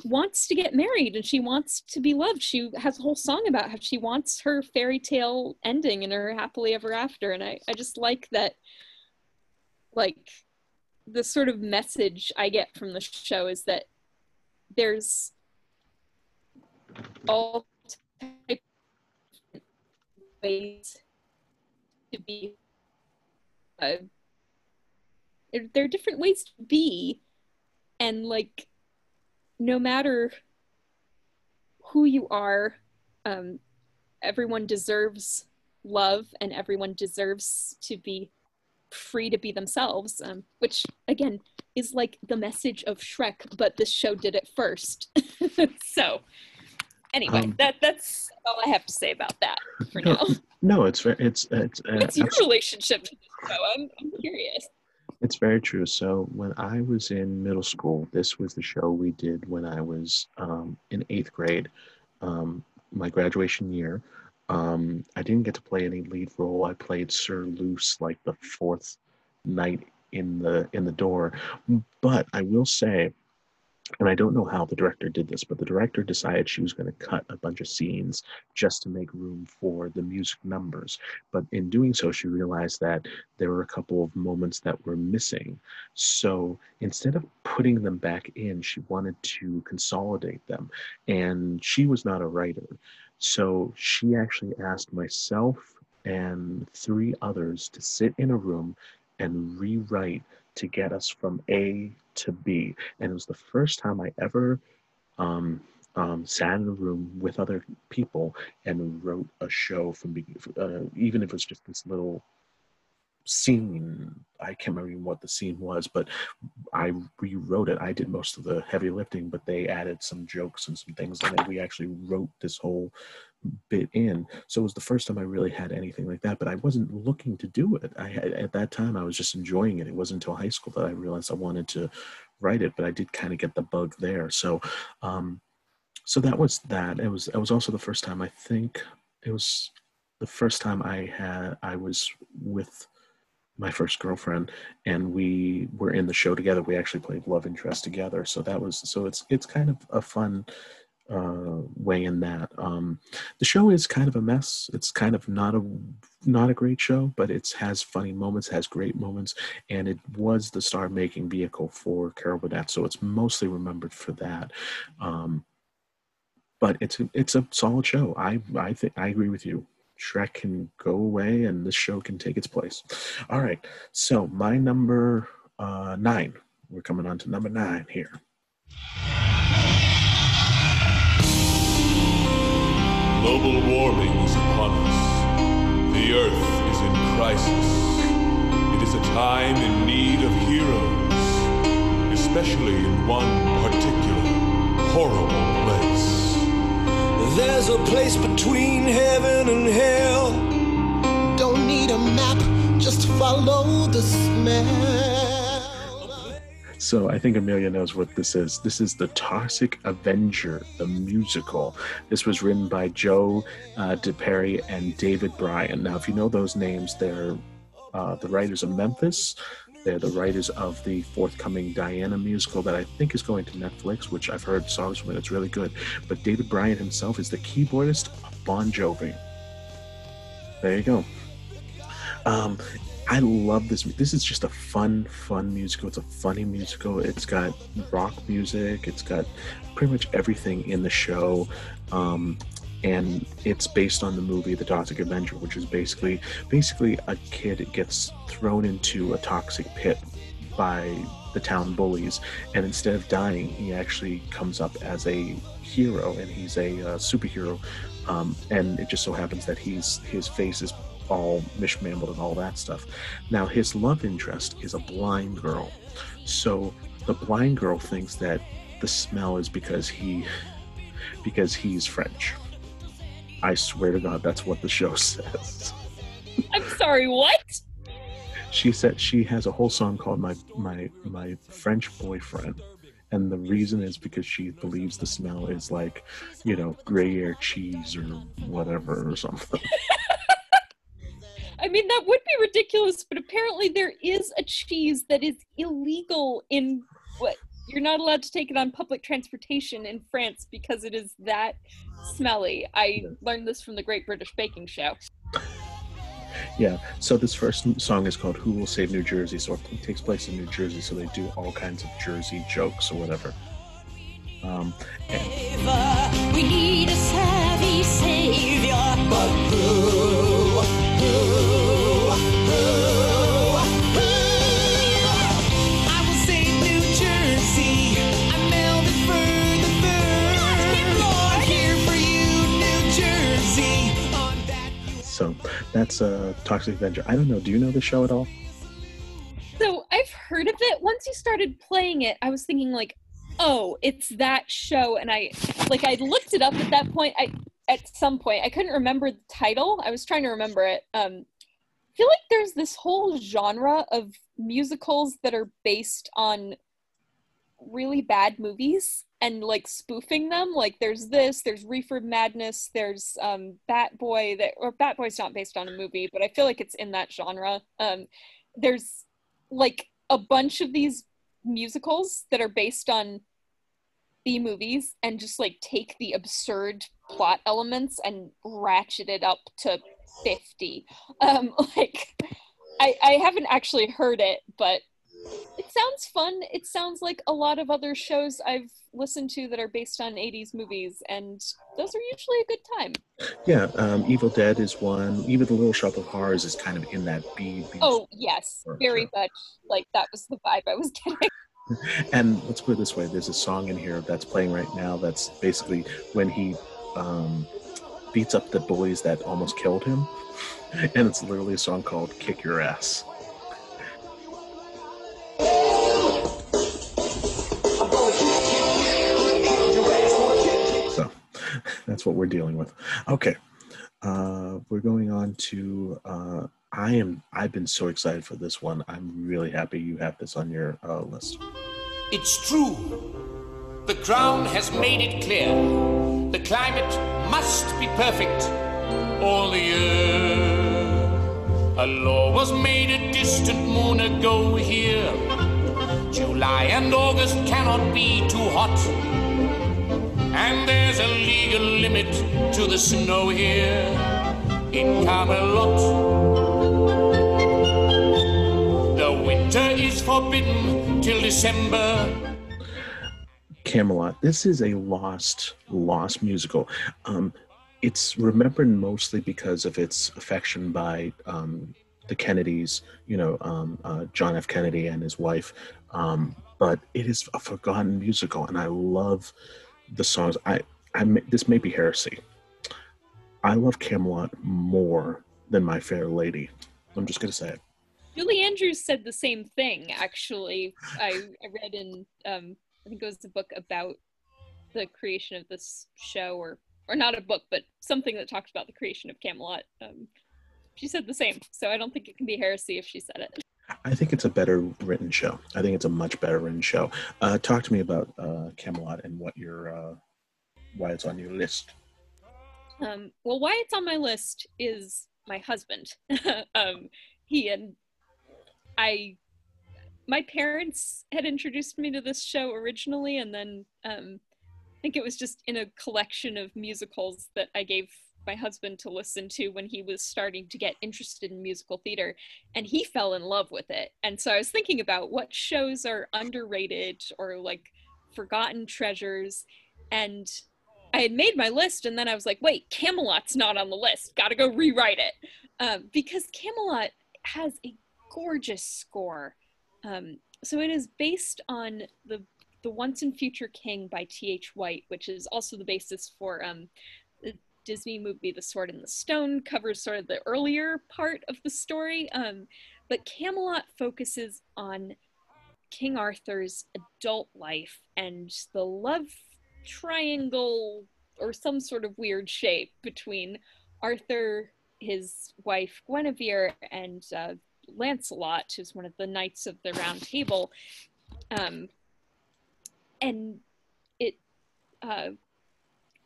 [SPEAKER 2] wants to get married and she wants to be loved. She has a whole song about how she wants her fairy tale ending and her happily ever after. And I, I just like that, like, the sort of message I get from the show is that there's all types of ways to be. Uh, there are different ways to be, and like no matter who you are, um, everyone deserves love and everyone deserves to be free to be themselves, um, which again is like the message of Shrek, but this show did it first. *laughs* so, anyway,
[SPEAKER 1] Um,
[SPEAKER 2] that that's all I have to say about that for
[SPEAKER 1] No,
[SPEAKER 2] now.
[SPEAKER 1] no, it's very, it's it's uh,
[SPEAKER 2] What's your relationship to the show? I'm, I'm curious.
[SPEAKER 1] It's very true. So when I was in middle school, this was the show we did when I was um, in eighth grade, um, my graduation year. Um, I didn't get to play any lead role. I played Sir Luce, like the fourth knight in the in the door. But I will say, and I don't know how the director did this, but the director decided she was going to cut a bunch of scenes just to make room for the music numbers. But in doing so, she realized that there were a couple of moments that were missing. So instead of putting them back in, she wanted to consolidate them. And she was not a writer. So she actually asked myself and three others to sit in a room and rewrite to get us from A to B. And it was the first time I ever um, um, sat in a room with other people and wrote a show from uh, even if it was just this little scene. I can't remember what the scene was, but I rewrote it. I did most of the heavy lifting, but they added some jokes and some things, and we actually wrote this whole bit in. So it was the first time I really had anything like that. But I wasn't looking to do it. I had, at that time I was just enjoying it. It wasn't until high school that I realized I wanted to write it, but I did kind of get the bug there. So, um, so that was that. It was. It was also the first time I think it was the first time I had I was with my first girlfriend and we were in the show together we actually played love interest together so that was so it's it's kind of a fun uh way in that Um, the show is kind of a mess. It's kind of not a not a great show, but it has funny moments, has great moments, and it was the star making vehicle for Carol Burnett, so it's mostly remembered for that. Um, but it's a, it's a solid show. I I think I agree with you. Shrek can go away, and this show can take its place. All right, so my number uh, nine. We're coming on to number nine here.
[SPEAKER 10] Global warming is upon us. The Earth is in crisis. It is a time in need of heroes, especially in one particular horrible place.
[SPEAKER 5] There's a place between heaven and hell. Don't need a map, just follow the smell.
[SPEAKER 1] So I think Amelia knows what this is. This is the Toxic Avenger, the musical. This was written by Joe uh, DiPietro and David Bryan. Now, if you know those names, they're uh, the writers of Memphis. They're the writers of the forthcoming Diana musical that I think is going to Netflix, which I've heard songs from it. It's really good. But David Bryan himself is the keyboardist of Bon Jovi. There you go. Um, I love this. This is just a fun, fun musical. It's a funny musical. It's got rock music. It's got pretty much everything in the show. Um, and it's based on the movie The Toxic Avenger, which is basically basically a kid gets thrown into a toxic pit by the town bullies, and instead of dying, he actually comes up as a hero, and he's a uh, superhero. Um, and it just so happens that he's his face is all mishmambled and all that stuff. Now, his love interest is a blind girl. So the blind girl thinks that the smell is because he because he's French. I swear to God, that's what the show *laughs* says.
[SPEAKER 2] I'm sorry, what?
[SPEAKER 1] She said she has a whole song called "My My My French Boyfriend," and the reason is because she believes the smell is like, you know, gray Gruyere cheese or whatever or something. *laughs*
[SPEAKER 2] I mean, that would be ridiculous, but apparently there is a cheese that is illegal in what you're not allowed to take it on public transportation in France because it is that smelly. I learned this from the Great British Baking Show.
[SPEAKER 1] Yeah. So this first song is called "Who Will Save New Jersey." So it takes place in New Jersey. So they do all kinds of Jersey jokes or whatever. Um, and
[SPEAKER 6] We need a savvy savior.
[SPEAKER 1] That's a Toxic Avenger. I don't know. Do you know the show at all?
[SPEAKER 2] So I've heard of it. Once you started playing it, I was thinking like, oh, it's that show, and I like I looked it up at that point. I at some point I couldn't remember the title. I was trying to remember it. Um, I feel like there's this whole genre of musicals that are based on really bad movies and like spoofing them. Like there's this, there's Reefer Madness, there's um Bat Boy that or Bat Boy's not based on a movie, but I feel like it's in that genre. Um there's like a bunch of these musicals that are based on B movies and just like take the absurd plot elements and ratchet it up to 50. Um *laughs* like I I haven't actually heard it, but it sounds fun. It sounds like a lot of other shows I've listened to that are based on 80s movies, and those are usually a good time.
[SPEAKER 1] Yeah. Um, Evil Dead is one. Even the Little Shop of Horrors is kind of in that B. B
[SPEAKER 2] Oh, yes,
[SPEAKER 1] Sure,
[SPEAKER 2] very much. Like, that was the vibe I was *laughs* getting.
[SPEAKER 1] And let's put it this way: there's a song in here that's playing right now. That's basically when he um, beats up the bullies that almost killed him, *laughs* and it's literally a song called "Kick Your Ass." That's what we're dealing with. Okay, uh, we're going on to. Uh, I am. I've been so excited for this one. I'm really happy you have this on your uh, list.
[SPEAKER 11] It's true. The crown has made it clear. The climate must be perfect. All the year. A law was made a distant moon ago here. July and August cannot be too hot. And there's a legal limit to the snow here in Camelot. The winter is forbidden till December.
[SPEAKER 1] Camelot. This is a lost, lost musical. Um, it's remembered mostly because of its affection by um, the Kennedys, you know, um, uh, John F. Kennedy and his wife. Um, but it is a forgotten musical, and I love the songs. I, I, this may be heresy. I love Camelot more than My Fair Lady. I'm just gonna say it.
[SPEAKER 2] Julie Andrews said the same thing. Actually, I, I read in um, I think it was a book about the creation of this show, or or not a book, but something that talked about the creation of Camelot. Um, she said the same, so I don't think it can be heresy if she said it.
[SPEAKER 1] I think it's a better written show. I think it's a much better written show. Uh, talk to me about uh, Camelot and what your uh, why it's on your list.
[SPEAKER 2] Um, well, why it's on my list is my husband. *laughs* um, he and I, my parents had introduced me to this show originally, and then um, I think it was just in a collection of musicals that I gave my husband to listen to when he was starting to get interested in musical theater and he fell in love with it. And so i was thinking about what shows are underrated or like forgotten treasures and i had made my list and then i was like wait camelot's not on the list. Gotta go rewrite it. Um, because camelot has a gorgeous score. Um, so it is based on the the once and future king by T.H. White which is also the basis for um, Disney movie The Sword in the Stone covers sort of the earlier part of the story. Um, but Camelot focuses on King Arthur's adult life and the love triangle or some sort of weird shape between Arthur, his wife Guinevere, and uh, Lancelot, who's one of the knights of the Round Table. Um, and it, uh,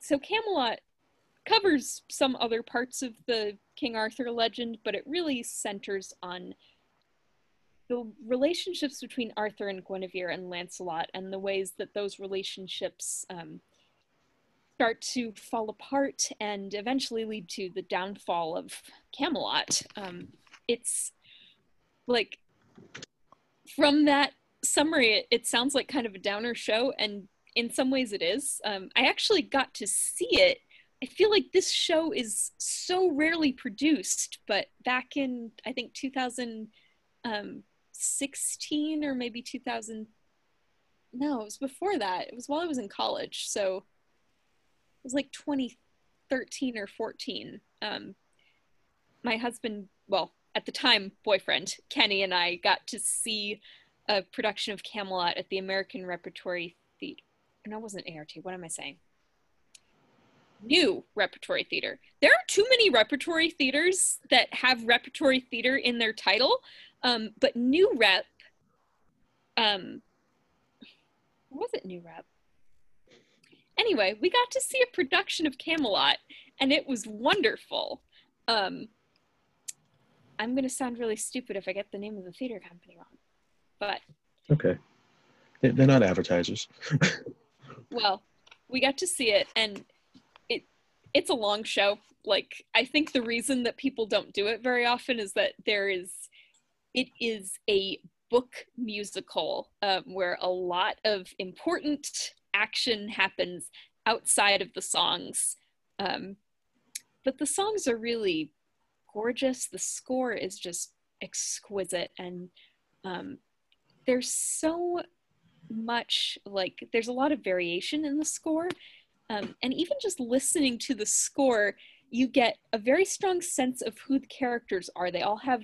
[SPEAKER 2] so Camelot covers some other parts of the King Arthur legend, but it really centers on the relationships between Arthur and Guinevere and Lancelot and the ways that those relationships um, start to fall apart and eventually lead to the downfall of Camelot. Um, it's like from that summary, it, it, sounds like kind of a downer show, and in some ways it is. Um, I actually got to see it I feel like this show is so rarely produced, but back in I think 2016 or maybe 2000 no, it was before that. It was while I was in college, so it was like 2013 or 14. Um, my husband, well, at the time boyfriend Kenny and I got to see a production of Camelot at the American Repertory Theater. No, it wasn't ART. What am I saying? New repertory theater. There are too many repertory theaters that have repertory theater in their title, um, but new rep, um, was it new rep? Anyway, we got to see a production of Camelot, and it was wonderful. Um, I'm going to sound really stupid if I get the name of the theater company wrong, but
[SPEAKER 1] okay, they're not advertisers. *laughs*
[SPEAKER 2] well, we got to see it, and it's a long show. Like I think the reason that people don't do it very often is that there is it is a book musical um, where a lot of important action happens outside of the songs. Um, but the songs are really gorgeous. The score is just exquisite, and um, there's so much like there's a lot of variation in the score um, and even just listening to the score, you get a very strong sense of who the characters are. They all have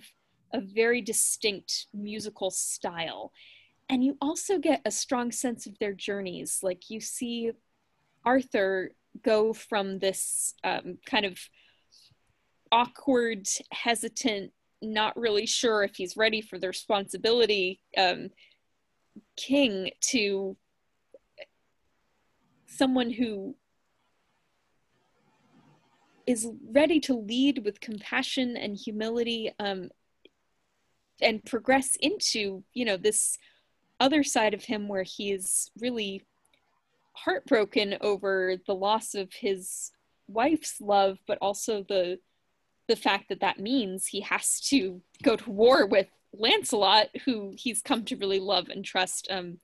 [SPEAKER 2] a very distinct musical style. And you also get a strong sense of their journeys. Like you see Arthur go from this um, kind of awkward, hesitant, not really sure if he's ready for the responsibility um, king to someone who is ready to lead with compassion and humility um, and progress into you know this other side of him where he is really heartbroken over the loss of his wife's love, but also the the fact that that means he has to go to war with Lancelot, who he's come to really love and trust. Um,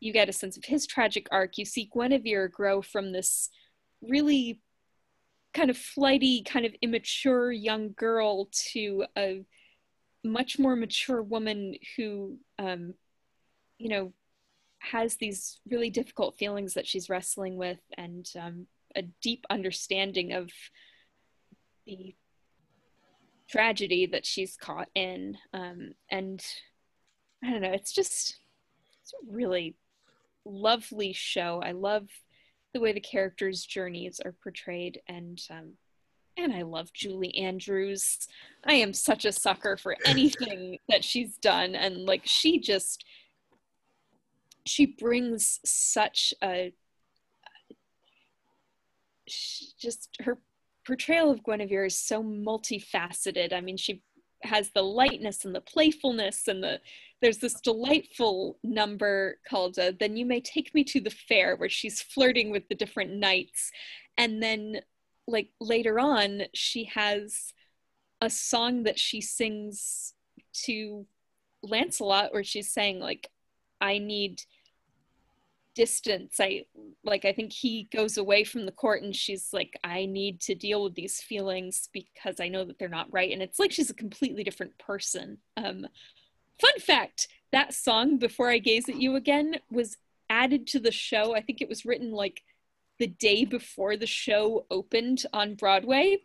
[SPEAKER 2] you get a sense of his tragic arc. You see Guinevere grow from this really kind of flighty, kind of immature young girl to a much more mature woman who, um, you know, has these really difficult feelings that she's wrestling with and um, a deep understanding of the tragedy that she's caught in. Um, and I don't know, it's just it's really lovely show. I love the way the characters' journeys are portrayed, and um, and I love Julie Andrews. I am such a sucker for *laughs* anything that she's done, and like she just she brings such a just her portrayal of Guinevere is so multifaceted. I mean, she has the lightness and the playfulness and the there's this delightful number called uh, then you may take me to the fair where she's flirting with the different knights. And then like later on she has a song that she sings to lancelot where she's saying like i need distance. I like i think he goes away from the court and she's like i need to deal with these feelings because i know that they're not right. And it's like she's a completely different person. Um fun fact that song before i gaze at you again was added to the show. I think it was written like the day before the show opened on broadway.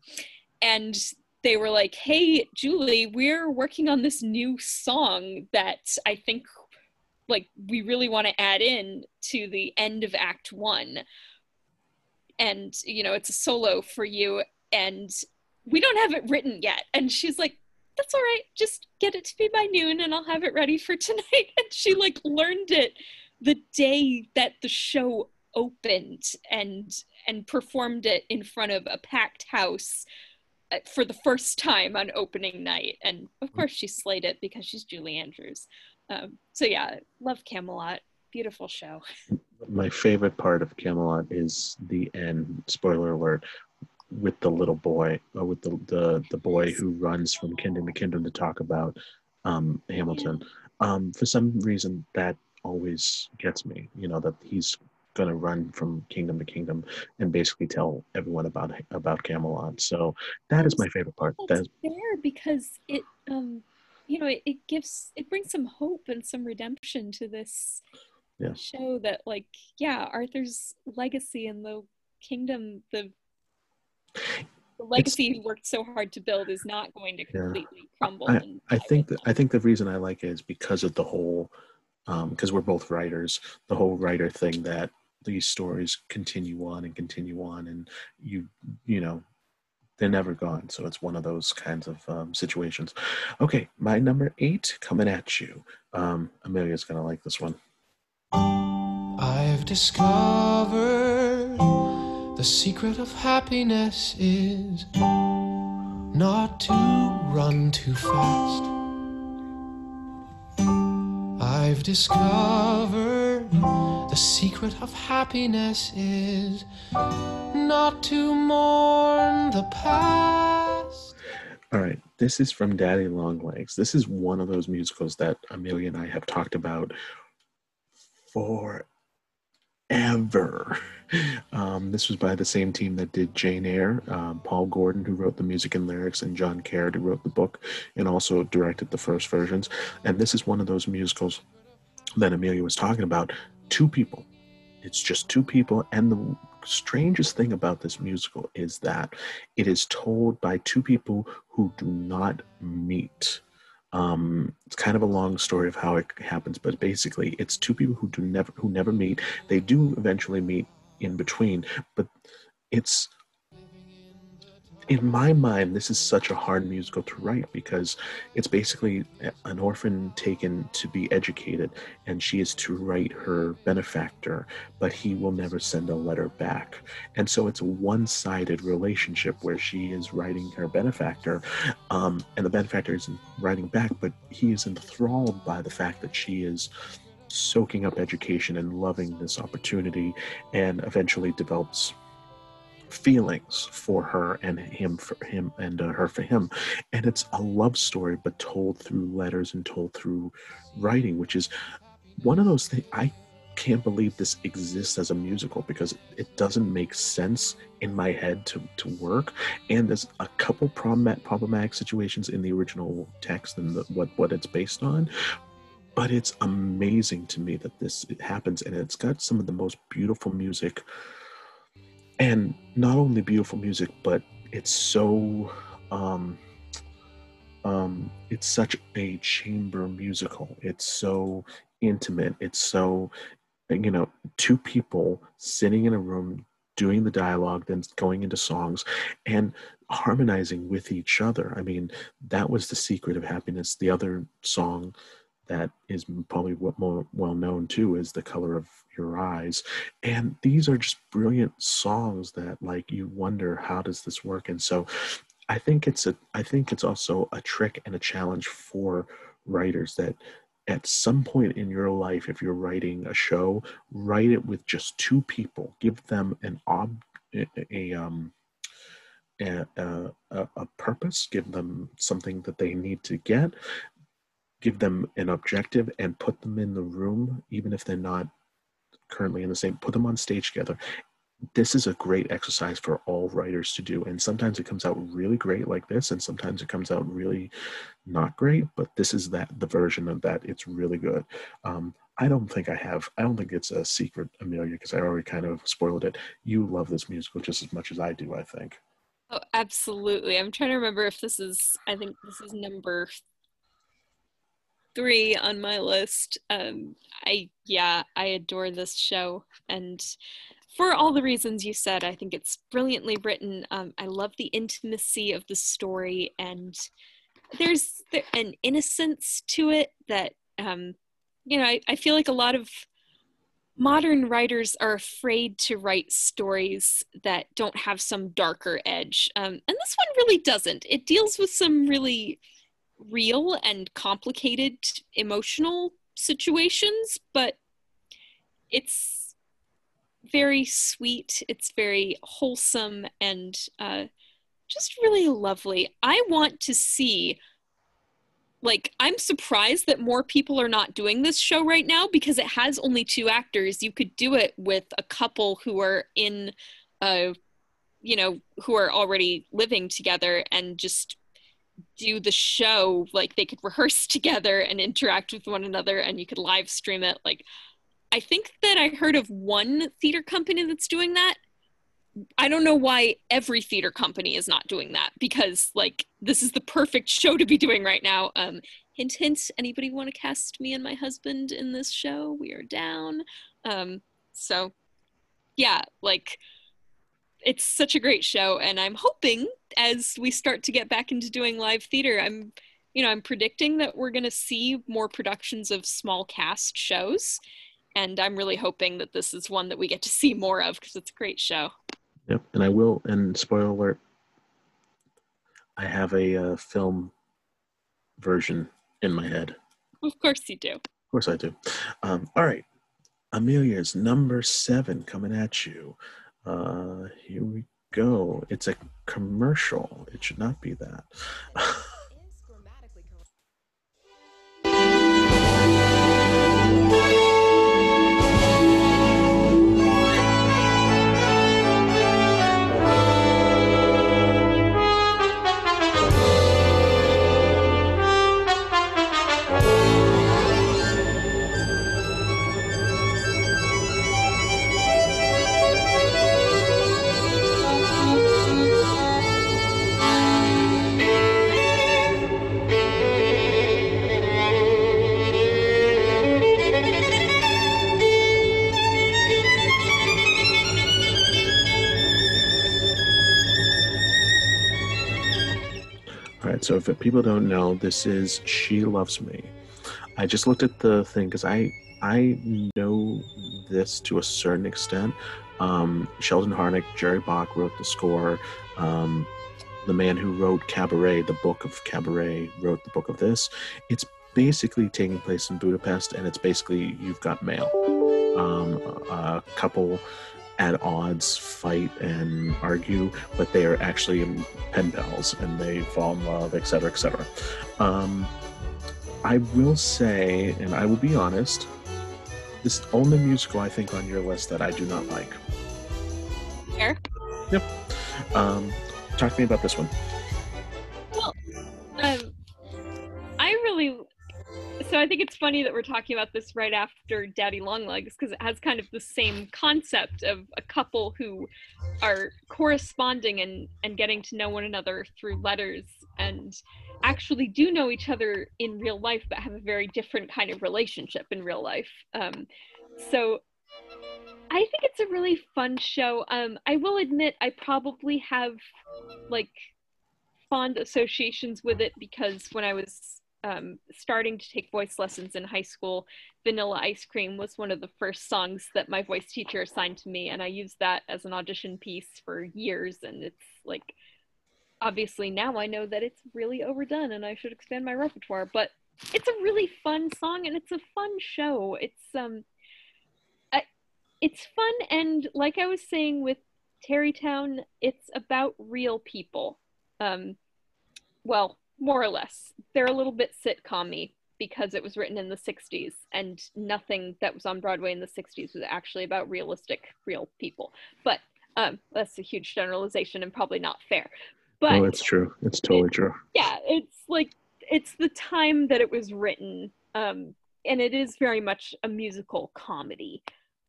[SPEAKER 2] And they were like hey julie we're working on this new song that i think like we really want to add in to the end of act one. And you know it's a solo for you and we don't have it written yet. And she's like that's all right just get it to be by noon and i'll have it ready for *laughs* tonight. And she like learned it the day that the show opened and and performed it in front of a packed house uh, for the first time on opening night. And of course she slayed it because she's julie andrews um, so yeah, love Camelot. Beautiful show.
[SPEAKER 1] My favorite part of Camelot is the end. Spoiler alert. With the little boy, uh, with the, the the boy who runs from kingdom to kingdom to talk about um, Hamilton. Um, for some reason, that always gets me. You know that he's going to run from kingdom to kingdom and basically tell everyone about about Camelot. So that is my favorite part.
[SPEAKER 2] That's fair because it um you know it, it gives it brings some hope and some redemption to this
[SPEAKER 1] yeah.
[SPEAKER 2] show that like yeah arthur's legacy and the kingdom the the legacy it's, he worked so hard to build is not going to completely yeah. crumble.
[SPEAKER 1] I, I think that, I think the reason I like it is because of the whole, because um, we're both writers, the whole writer thing that these stories continue on and continue on, and you you know they're never gone. So it's one of those kinds of um, situations. Okay, my number eight coming at you. Um, Amelia's gonna like this one.
[SPEAKER 5] I've discovered the secret of happiness is not to run too fast. I've discovered the secret of happiness is not to mourn the past.
[SPEAKER 1] All right, this is from Daddy Longlegs. This is one of those musicals that Amelia and I have talked about forever. Um, this was by the same team that did Jane Eyre, um, Paul Gordon, who wrote the music and lyrics, and John Caird, who wrote the book and also directed the first versions. And this is one of those musicals that Amelia was talking about. Two people. It's just two people, and the strangest thing about this musical is that it is told by two people who do not meet. Um, it's kind of a long story of how it happens, but basically, it's two people who do never who never meet. They do eventually meet in between, but it's in my mind, this is such a hard musical to write because it's basically an orphan taken to be educated, and she is to write her benefactor, but he will never send a letter back. And so it's a one sided relationship where she is writing her benefactor, um, and the benefactor isn't writing back, but he is enthralled by the fact that she is soaking up education and loving this opportunity and eventually develops feelings for her and him for him and uh, her for him. And it's a love story but told through letters and told through writing which is one of those things i can't believe this exists as a musical because it doesn't make sense in my head to, to work. And there's a couple problem, problematic situations in the original text and the, what what it's based on. But it's amazing to me that this happens and it's got some of the most beautiful music and not only beautiful music but it's so um um it's such a chamber musical. It's so intimate. It's so you know two people sitting in a room doing the dialogue then going into songs and harmonizing with each other. I mean that was the secret of happiness. The other song that is probably what more well known too is the color of your eyes. And these are just brilliant songs that like you wonder how does this work? And so i think it's a i think it's also a trick and a challenge for writers that at some point in your life if you're writing a show write it with just two people. Give them an ob a, um a, a, a purpose. Give them something that they need to get give them an objective and put them in the room even if they're not currently in the same put them on stage together. This is a great exercise for all writers to do. And sometimes it comes out really great like this and sometimes it comes out really not great but this is that the version of that. It's really good. Um, i don't think i have i don't think it's a secret amelia because i already kind of spoiled it. You love this musical just as much as i do i think.
[SPEAKER 2] Oh, absolutely. I'm trying to remember if this is, I think this is number three on my list. Um, I, yeah, I adore this show. And for all the reasons you said, I think it's brilliantly written. Um, I love the intimacy of the story, and there's an innocence to it that, um, you know, I, I feel like a lot of modern writers are afraid to write stories that don't have some darker edge. Um, and this one really doesn't. It deals with some really real and complicated emotional situations, but it's very sweet, it's very wholesome, and uh, just really lovely. I want to see like i'm surprised that more people are not doing this show right now because it has only two actors you could do it with a couple who are in uh you know who are already living together and just do the show like they could rehearse *laughs* together and interact with one another and you could live stream it like i think that i heard of one theater company that's doing that I don't know why every theater company is not doing that because like this is the perfect show to be doing right now. Um, hint, hint. Anybody want to cast me and my husband in this show? We are down. Um, so yeah, like it's such a great show, and I'm hoping as we start to get back into doing live theater, I'm you know I'm predicting that we're going to see more productions of small cast shows. And I'm really hoping that this is one that we get to see more of because it's a great show.
[SPEAKER 1] Yep, and I will. And spoiler alert: I have a uh, film version in my head.
[SPEAKER 2] Of course you do.
[SPEAKER 1] Of course I do. Um, all right, Amelia's number seven coming at you. Uh, here we go. It's a commercial. It should not be that. *laughs* so if people don't know, this is She Loves Me. I just looked at the thing because I I know this to a certain extent. Um, Sheldon Harnick, Jerry Bock wrote the score. Um, the man who wrote Cabaret, the book of Cabaret, wrote the book of this. It's basically taking place in Budapest, and it's basically you've got mail. Um, a couple at odds fight and argue, but they are actually pen pals and they fall in love, etc., etc. Um, I will say, and I will be honest, this is the only musical I think on your list that I do not like.
[SPEAKER 2] Fair.
[SPEAKER 1] Yep. Um, talk to me about this one.
[SPEAKER 2] Well, um, I really. So I think it's funny that we're talking about this right after Daddy Longlegs because it has kind of the same concept of a couple who are corresponding and and getting to know one another through letters and actually do know each other in real life but have a very different kind of relationship in real life. Um, so I think it's a really fun show. Um, I will admit I probably have like fond associations with it because when I was um, starting to take voice lessons in high school, Vanilla Ice Cream was one of the first songs that my voice teacher assigned to me, and I used that as an audition piece for years. And it's like, obviously now I know that it's really overdone and I should expand my repertoire, but it's a really fun song and it's a fun show. It's um, I, it's fun and like I was saying with Tarrytown, it's about real people. Um, well, more or less. They're a little bit sitcom because it was written in the 60s and nothing that was on Broadway in the 60s was actually about realistic, real people. But um, that's a huge generalization and probably not fair. But
[SPEAKER 1] oh, it's true. It's totally true.
[SPEAKER 2] yeah, it's like it's the time that it was written, um, and it is very much a musical comedy.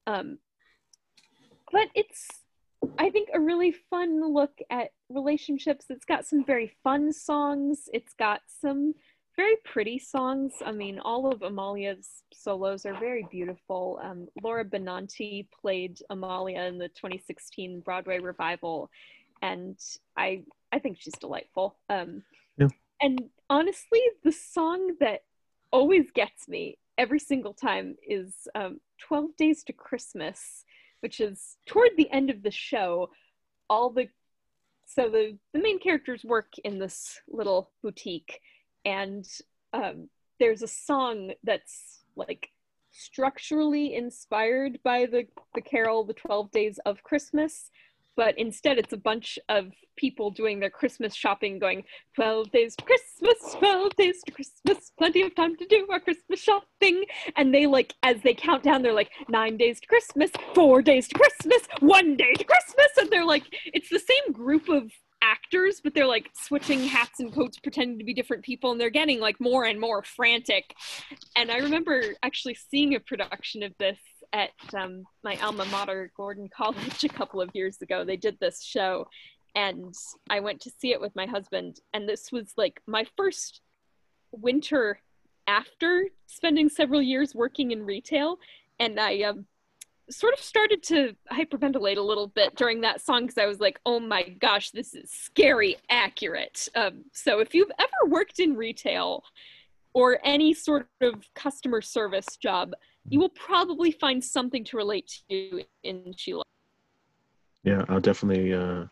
[SPEAKER 2] Um, but it's think a really fun look at relationships. It's got some very fun songs. It's got some very pretty songs. I mean, all of Amalia's solos are very beautiful. Um, Laura Benanti played Amalia in the 2016 Broadway revival, and I I think she's delightful. Um,
[SPEAKER 1] yeah.
[SPEAKER 2] And honestly, the song that always gets me every single time is um, 12 Days to Christmas which is toward the end of the show, all the so the the main characters work in this little boutique, and um, there's a song that's like structurally inspired by the the carol the 12 days of christmas but instead it's a bunch of people doing their Christmas shopping, going 12 days to Christmas, 12 days to Christmas, plenty of time to do our Christmas shopping. And they like, as they count down, they're like nine days to Christmas, four days to Christmas, one day to Christmas. And they're like, it's the same group of actors, but they're like switching hats and coats, pretending to be different people, and they're getting like more and more frantic. And I remember actually seeing a production of this at um, my alma mater, Gordon College, a couple of years ago. They did this show, and I went to see it with my husband. And this was like my first winter after spending several years working in retail. And I um, sort of started to hyperventilate a little bit during that song because I was like, oh my gosh, this is scary accurate. Um, so if you've ever worked in retail or any sort of customer service job, you will probably find something to relate to in Sheila.
[SPEAKER 1] Yeah, I'll definitely, uh,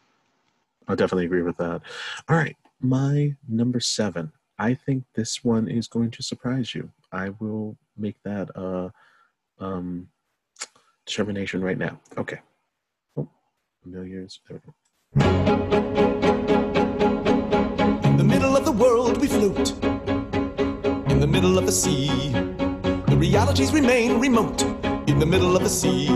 [SPEAKER 1] I'll definitely agree with that. All right, my number seven. I think this one is going to surprise you. I will make that uh, um, determination right now. Okay. Oh, millions. There we go.
[SPEAKER 5] In the middle of the world we float. In the middle of the sea the realities remain remote in the middle of the sea.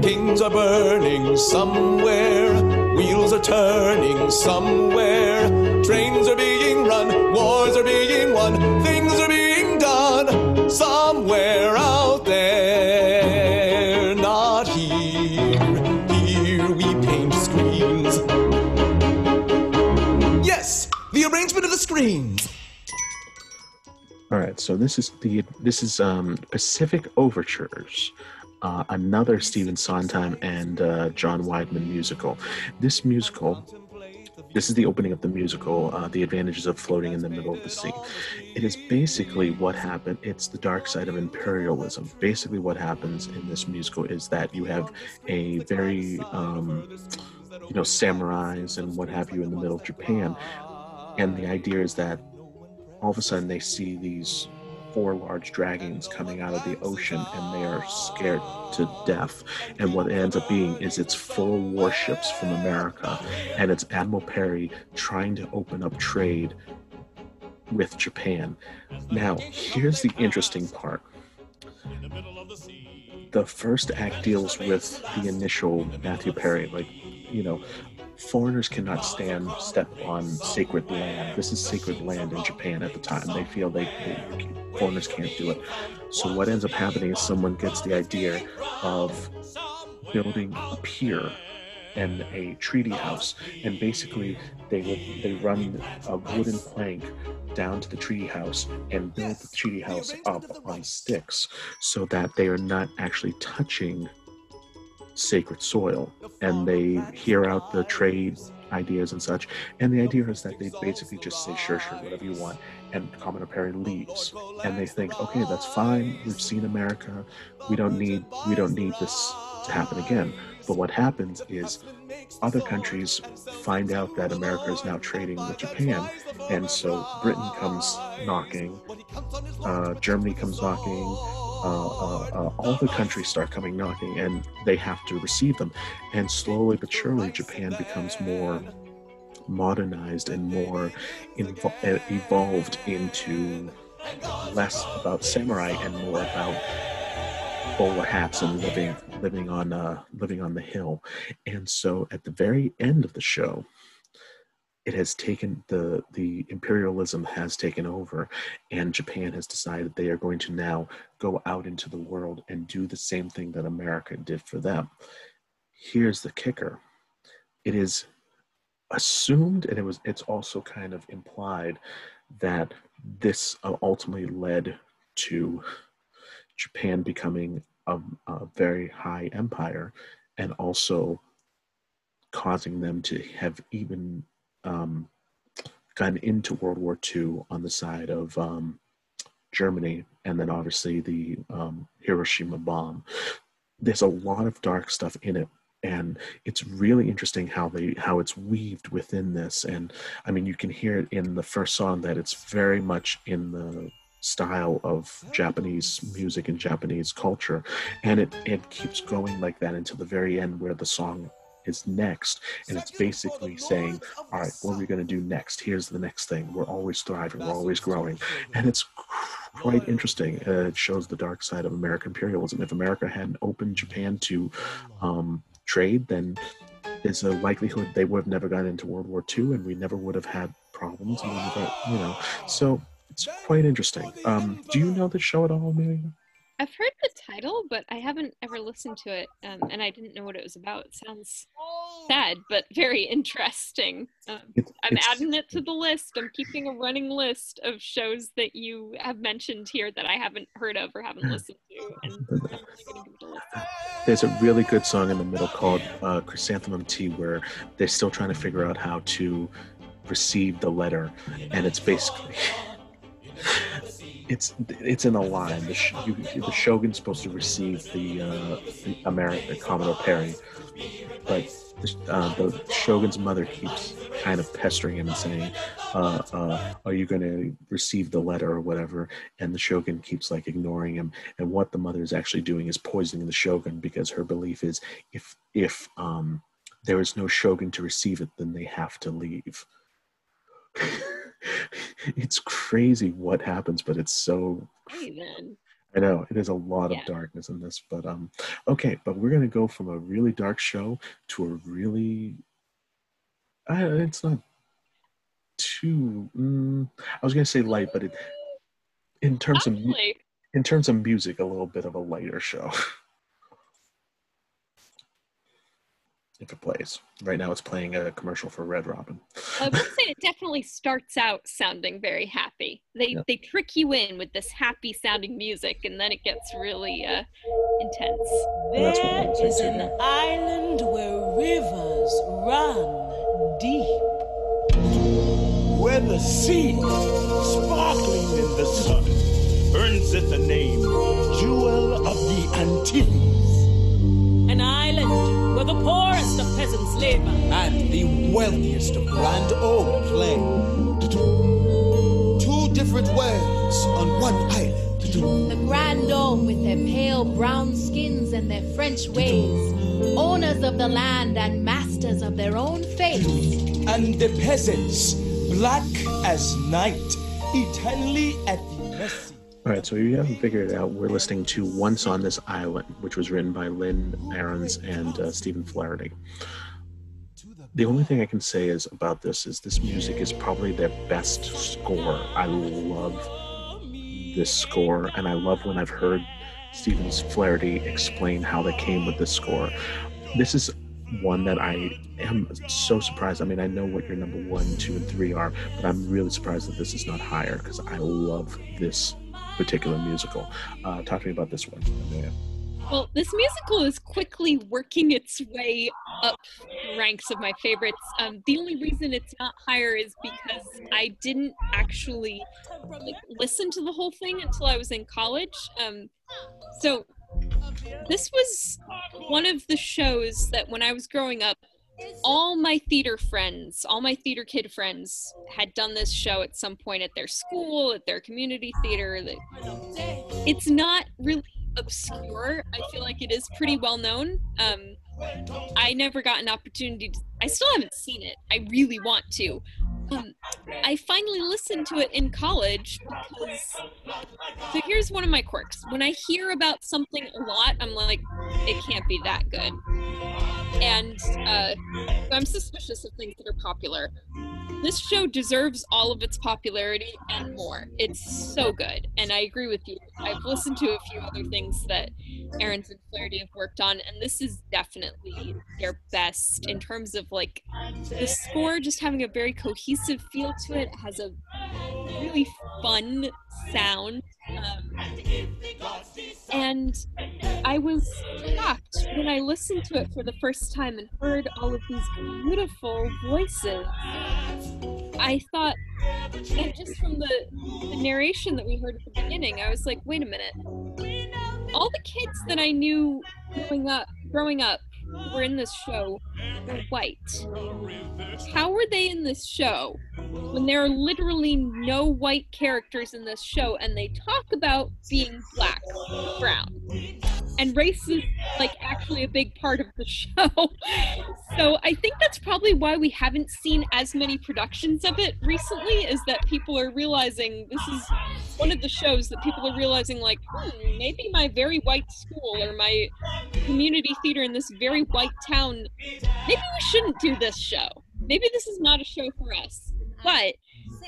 [SPEAKER 5] Kings are burning somewhere, wheels are turning somewhere, trains are being run, wars are being won, things are being done somewhere out there, not here. Here we paint screens. Yes, the arrangement of the screens.
[SPEAKER 1] All right, so this is the this is um, Pacific Overtures, uh, another Stephen Sondheim and uh, John Weidman musical. This musical, this is the opening of the musical, uh, "The Advantages of Floating in the Middle of the Sea." It is basically what happened. It's the dark side of imperialism. Basically, what happens in this musical is that you have a very um, you know samurais and what have you in the middle of Japan, and the idea is that all of a sudden they see these four large dragons coming out of the ocean and they are scared to death. And what ends up being is it's four warships from America and it's Admiral Perry trying to open up trade with Japan. Now, here's the interesting part. The first act deals with the initial Matthew Perry, like, you know, foreigners cannot stand step on sacred land. This is sacred land in Japan at the time. They feel they, they foreigners can't do it. So what ends up happening is someone gets the idea of building a pier and a treaty house, and basically they they run a wooden plank down to the treaty house and build the treaty house up on sticks so that they are not actually touching sacred soil and they hear out the trade ideas and such. And the idea is that they basically just say sure sure whatever you want and Commodore Perry leaves. And they think okay that's fine. We've seen America. We don't need we don't need this to happen again but what happens is other countries find out that America is now trading with Japan, and so Britain comes knocking, uh, Germany comes knocking, uh, uh, uh, all the countries start coming knocking, and they have to receive them. And slowly but surely, Japan becomes more modernized and more invo- uh, evolved into less about samurai and more about bowler hats and living living on uh, living on the hill. And so at the very end of the show, it has taken the the imperialism has taken over and japan has decided they are going to now go out into the world and do the same thing that america did for them here's the kicker it is assumed and it was it's also kind of implied that this ultimately led to japan becoming a, a very high empire and also causing them to have even um, gotten into World War II on the side of um, Germany, and then obviously the um, Hiroshima bomb. There's a lot of dark stuff in it, and it's really interesting how they how it's weaved within this. And I mean, you can hear it in the first song that it's very much in the style of Japanese music and Japanese culture, and it it keeps going like that until the very end, where the song is next. And it's basically saying all right what are we going to do next? Here's the next thing. We're always thriving. We're always growing. And it's quite interesting. Uh, it shows the dark side of american imperialism. If america hadn't opened japan to um, trade then there's a likelihood they would have never gotten into world war ii and we never would have had problems. Never, you know so it's quite interesting um, do you know the show at all Amelia?
[SPEAKER 2] I've heard the title, but I haven't ever listened to it, um, and I didn't know what it was about. It sounds sad, but very interesting. Um, I'm adding it to the list. I'm keeping a running list of shows that you have mentioned here that I haven't heard of or haven't listened to, and really going to give it a.
[SPEAKER 1] There's a really good song in the middle called uh, Chrysanthemum Tea where they're still trying to figure out how to receive the letter, and it's basically it's it's in a line. The, sh- you, the shogun's supposed to receive the, uh, the American Commodore Perry, but the, uh, the shogun's mother keeps kind of pestering him and saying, uh, uh, "Are you going to receive the letter or whatever?" And the shogun keeps like ignoring him. And what the mother is actually doing is poisoning the shogun because her belief is if if um, there is no shogun to receive it, then they have to leave. *laughs* *laughs* it's crazy what happens, but it's so
[SPEAKER 2] then.
[SPEAKER 1] I know it is a lot
[SPEAKER 2] Yeah.
[SPEAKER 1] of darkness in this, but um, okay, but we're gonna go from a really dark show to a really, uh, it's not too. Mm, I was gonna say light, but it, in terms of in terms of music, a little bit of a lighter show. *laughs* if it plays right now, it's playing a commercial for Red Robin.
[SPEAKER 2] I would *laughs* say it definitely starts out sounding very happy. They
[SPEAKER 1] Yeah.
[SPEAKER 2] they trick you in with this happy sounding music, and then it gets really uh, intense.
[SPEAKER 1] that's what
[SPEAKER 9] There
[SPEAKER 1] I'm saying
[SPEAKER 9] is
[SPEAKER 1] too,
[SPEAKER 9] an
[SPEAKER 1] yeah.
[SPEAKER 9] island where rivers run deep.
[SPEAKER 12] Where the sea, sparkling in the sun, earns it the name Jewel of the Antilles.
[SPEAKER 9] Poorest of peasants live.
[SPEAKER 5] And the wealthiest of grands hommes play.
[SPEAKER 12] Two
[SPEAKER 5] different worlds on one island.
[SPEAKER 13] The grands hommes with their pale brown skins and their French ways. Owners of the land and masters of their own faith.
[SPEAKER 12] And the peasants, black as night, eternally at the mercy.
[SPEAKER 1] All right, so you haven't figured it out. We're listening to Once on This Island, which was written by Lynn Ahrens and uh, Stephen Flaherty. The only thing I can say is about this is this music is probably their best score. I love this score, and I love when I've heard Stephen Flaherty explain how they came with this score. This is one that I am so surprised. I mean, I know what your number one, two, and three are, but I'm really surprised that this is not higher because I love this particular musical. Uh, talk to me about this one. Amelia.
[SPEAKER 2] Well, this musical is quickly working its way up ranks of my favorites. Um, the only reason it's not higher is because I didn't actually like, listen to the whole thing until I was in college. Um, so this was one of the shows that when I was growing up, all my theater friends, all my theater kid friends had done this show at some point at their school, at their community theater. It's not really obscure. I feel like it is pretty well known. Um, I never got an opportunity to, I still haven't seen it. I really want to. Um, I finally listened to it in college because. So here's one of my quirks. When I hear about something a lot, I'm like, it can't be that good. And uh, I'm suspicious of things that are popular. This show deserves all of its popularity and more. It's so good. And I agree with you. I've listened to a few other things that Ahrens and Flaherty have worked on, and this is definitely their best in terms of like the score just having a very cohesive feel to it. it has a really fun sound. Um, and I was shocked when I listened to it for the first time and heard all of these beautiful voices. I thought, and just from the, the narration that we heard at the beginning, I was like, wait a minute. All the kids that I knew growing up, growing up, were in this show were white. How were they in this show when there are literally no white characters in this show and they talk about being black, brown? And race is like actually a big part of the *laughs* show. so I think that's probably why we haven't seen as many productions of it recently, is that people are realizing this is one of the shows that people are realizing like, hmm, maybe my very white school or my community theater in this very white town, maybe we shouldn't do this show. Maybe this is not a show for us. But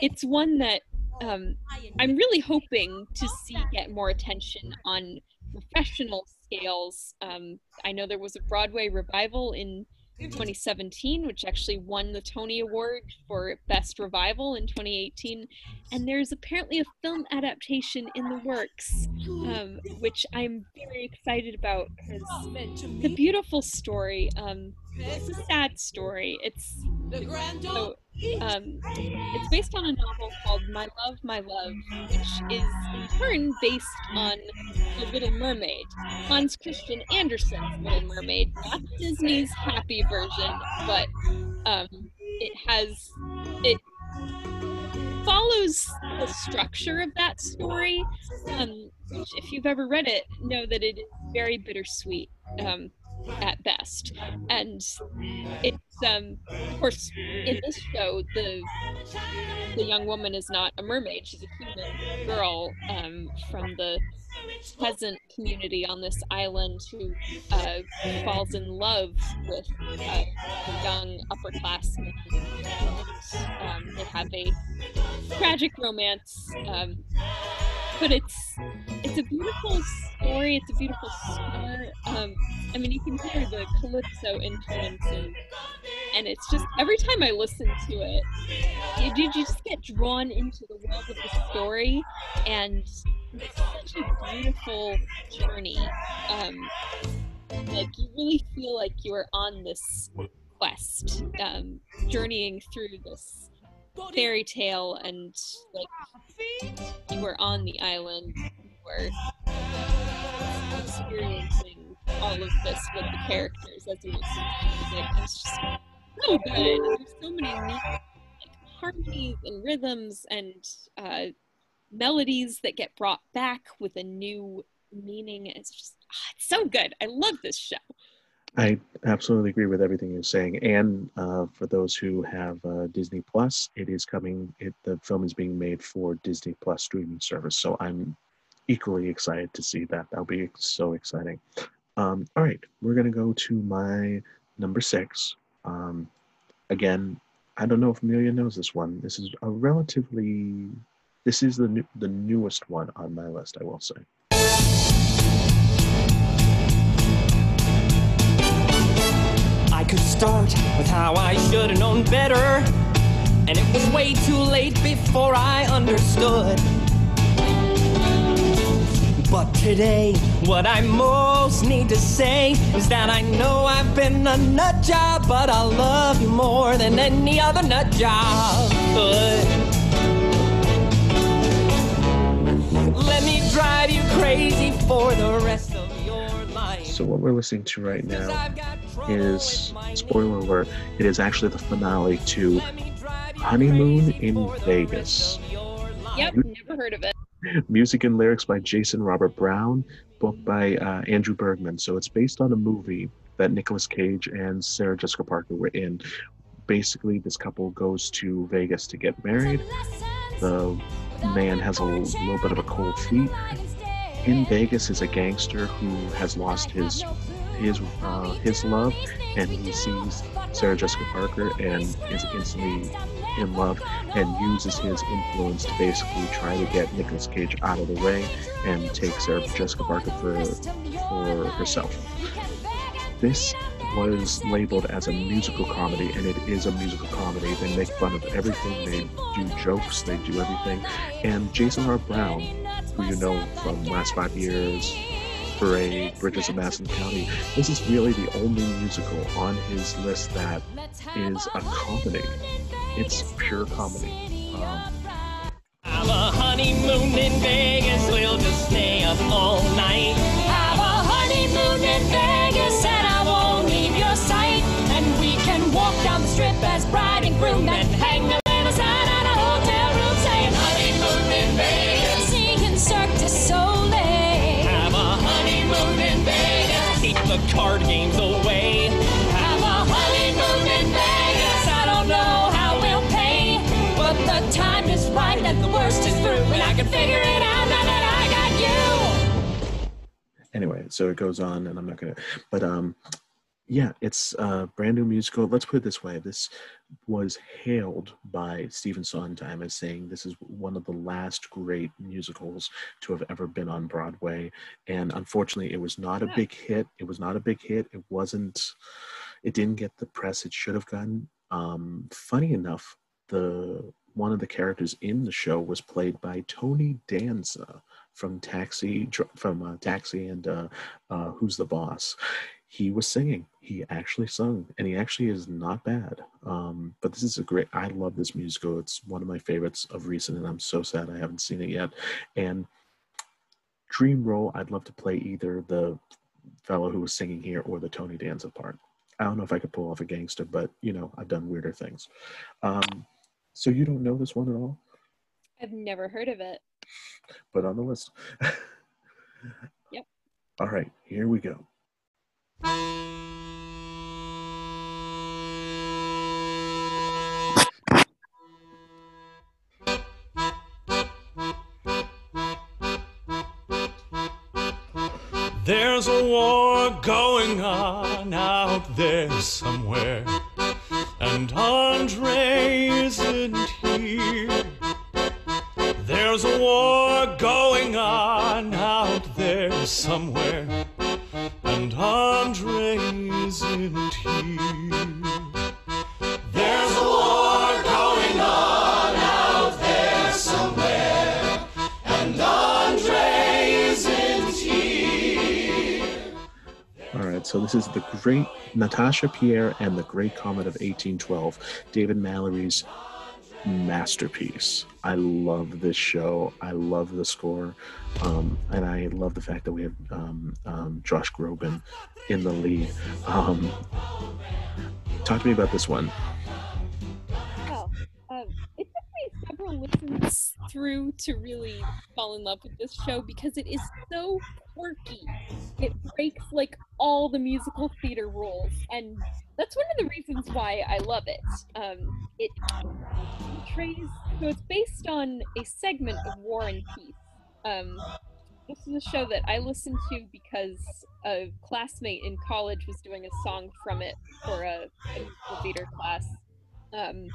[SPEAKER 2] it's one that um, I'm really hoping to see get more attention on professional scales. Um, I know there was a Broadway revival in 2017, which actually won the Tony Award for Best Revival in 2018. And there's apparently a film adaptation in the works, um, which I'm very excited about because it's a beautiful story. Um, it's a sad story. It's so um, it's based on a novel called My Love, My Love, which is in turn based on The Little Mermaid, Hans Christian Andersen's Little Mermaid, not Disney's happy version, but um, it has it follows the structure of that story. Um, which, if you've ever read it, know that it is very bittersweet. Um, at best. And it's um of course in this show the the young woman is not a mermaid, she's a human girl um from the peasant community on this island who uh, falls in love with uh, a young upperclassman. Um, they have a tragic romance, um, but it's it's a beautiful story. It's a beautiful score. Um, I mean, you can hear the calypso influence, and, it's just every time I listen to it, you, you just get drawn into the world of the story, and it's such a beautiful journey. Um, like you really feel like you are on this quest, um, journeying through this fairy tale, and like you were on the island, experiencing all of this with the characters as you listen to music. It's just so good. There's so many like, harmonies and rhythms and uh, melodies that get brought back with a new meaning. It's just ah, it's so good. I love this show.
[SPEAKER 1] I absolutely agree with everything you're saying. And uh, for those who have uh, Disney Plus, it is coming. It, the film is being made for Disney Plus streaming service. So I'm equally excited to see that. That'll be so exciting. Um, all right, we're gonna go to my number six. Um, again, I don't know if Amelia knows this one. This is a relatively. This is the new, the newest one on my list. I will say.
[SPEAKER 9] I could start with how I should have known better. And it was way too late before I understood. But today, what I most need to say is that I know I've been a nut job, but I love you more than any other nut job could. Let me drive you crazy for the rest of your life.
[SPEAKER 1] So what we're listening to right now is spoiler alert. It is actually the finale to Honeymoon in Vegas.
[SPEAKER 2] Yep, never heard of it.
[SPEAKER 1] Music and lyrics by Jason Robert Brown, book by uh, Andrew Bergman. So it's based on a movie that Nicolas Cage and Sarah Jessica Parker were in. Basically, this couple goes to Vegas to get married. The man has a little, bit of a cold feet. In Vegas is a gangster who has lost his his uh, his love, and he sees Sarah Jessica Parker and is instantly in love and uses his influence to basically try to get Nicolas Cage out of the way and take Sarah Jessica Parker for for herself. This was labeled as a musical comedy, and it is a musical comedy. They make fun of everything. They do jokes. They do everything. And Jason R. Brown, who you know from Last Five Years, Parade, Bridges of Madison County, this is really the only musical on his list that is a comedy. It's pure comedy. Um,
[SPEAKER 9] Have a honeymoon in Vegas, we'll just stay up all night.
[SPEAKER 6] Have a honeymoon in Vegas and I won't leave your sight. And we can walk down the strip as bride and groom and hang a little sign at a hotel room saying honeymoon in Vegas. Singing Cirque du Soleil.
[SPEAKER 9] Have a honeymoon in Vegas. Keep the card games
[SPEAKER 6] figure it out now that I got you.
[SPEAKER 1] anyway, so it goes on, and I'm not gonna. But um, yeah, it's a brand new musical. Let's put it this way: this was hailed by Stephen Sondheim as saying this is one of the last great musicals to have ever been on Broadway. And unfortunately, it was not a big hit. It was not a big hit. It wasn't. It didn't get the press it should have gotten. Um, funny enough, the one of the characters in the show was played by Tony Danza from Taxi, from uh, Taxi, and uh, uh, Who's the Boss. He was singing. He actually sung, and he actually is not bad. Um, but this is a great. I love this musical. It's one of my favorites of recent, and I'm so sad I haven't seen it yet. And dream role, I'd love to play either the fellow who was singing here or the Tony Danza part. I don't know if I could pull off a gangster, but you know, I've done weirder things. Um, so you don't know this one at all,
[SPEAKER 2] I've never heard of it.
[SPEAKER 1] but on the list. *laughs*
[SPEAKER 2] Yep.
[SPEAKER 1] All right, here we go.
[SPEAKER 8] There's a war going on out there somewhere, and Andre somewhere, and Andre isn't here. There's a war going on out there somewhere, and Andre isn't here.
[SPEAKER 1] All right, so this is the great Natasha Pierre and the Great Comet of 1812, David Malloy's masterpiece. I love this show. I love the score, um, and I love the fact that we have um, um, Josh Groban in the lead. Um, talk to me about this one.
[SPEAKER 2] Several listens through to really fall in love with this show because it is so quirky. It breaks like all the musical theater rules, and that's one of the reasons why I love it. Um, it portrays so it's based on a segment of War and Peace. Um, this is a show that I listened to because a classmate in college was doing a song from it for a, a theater class. Um,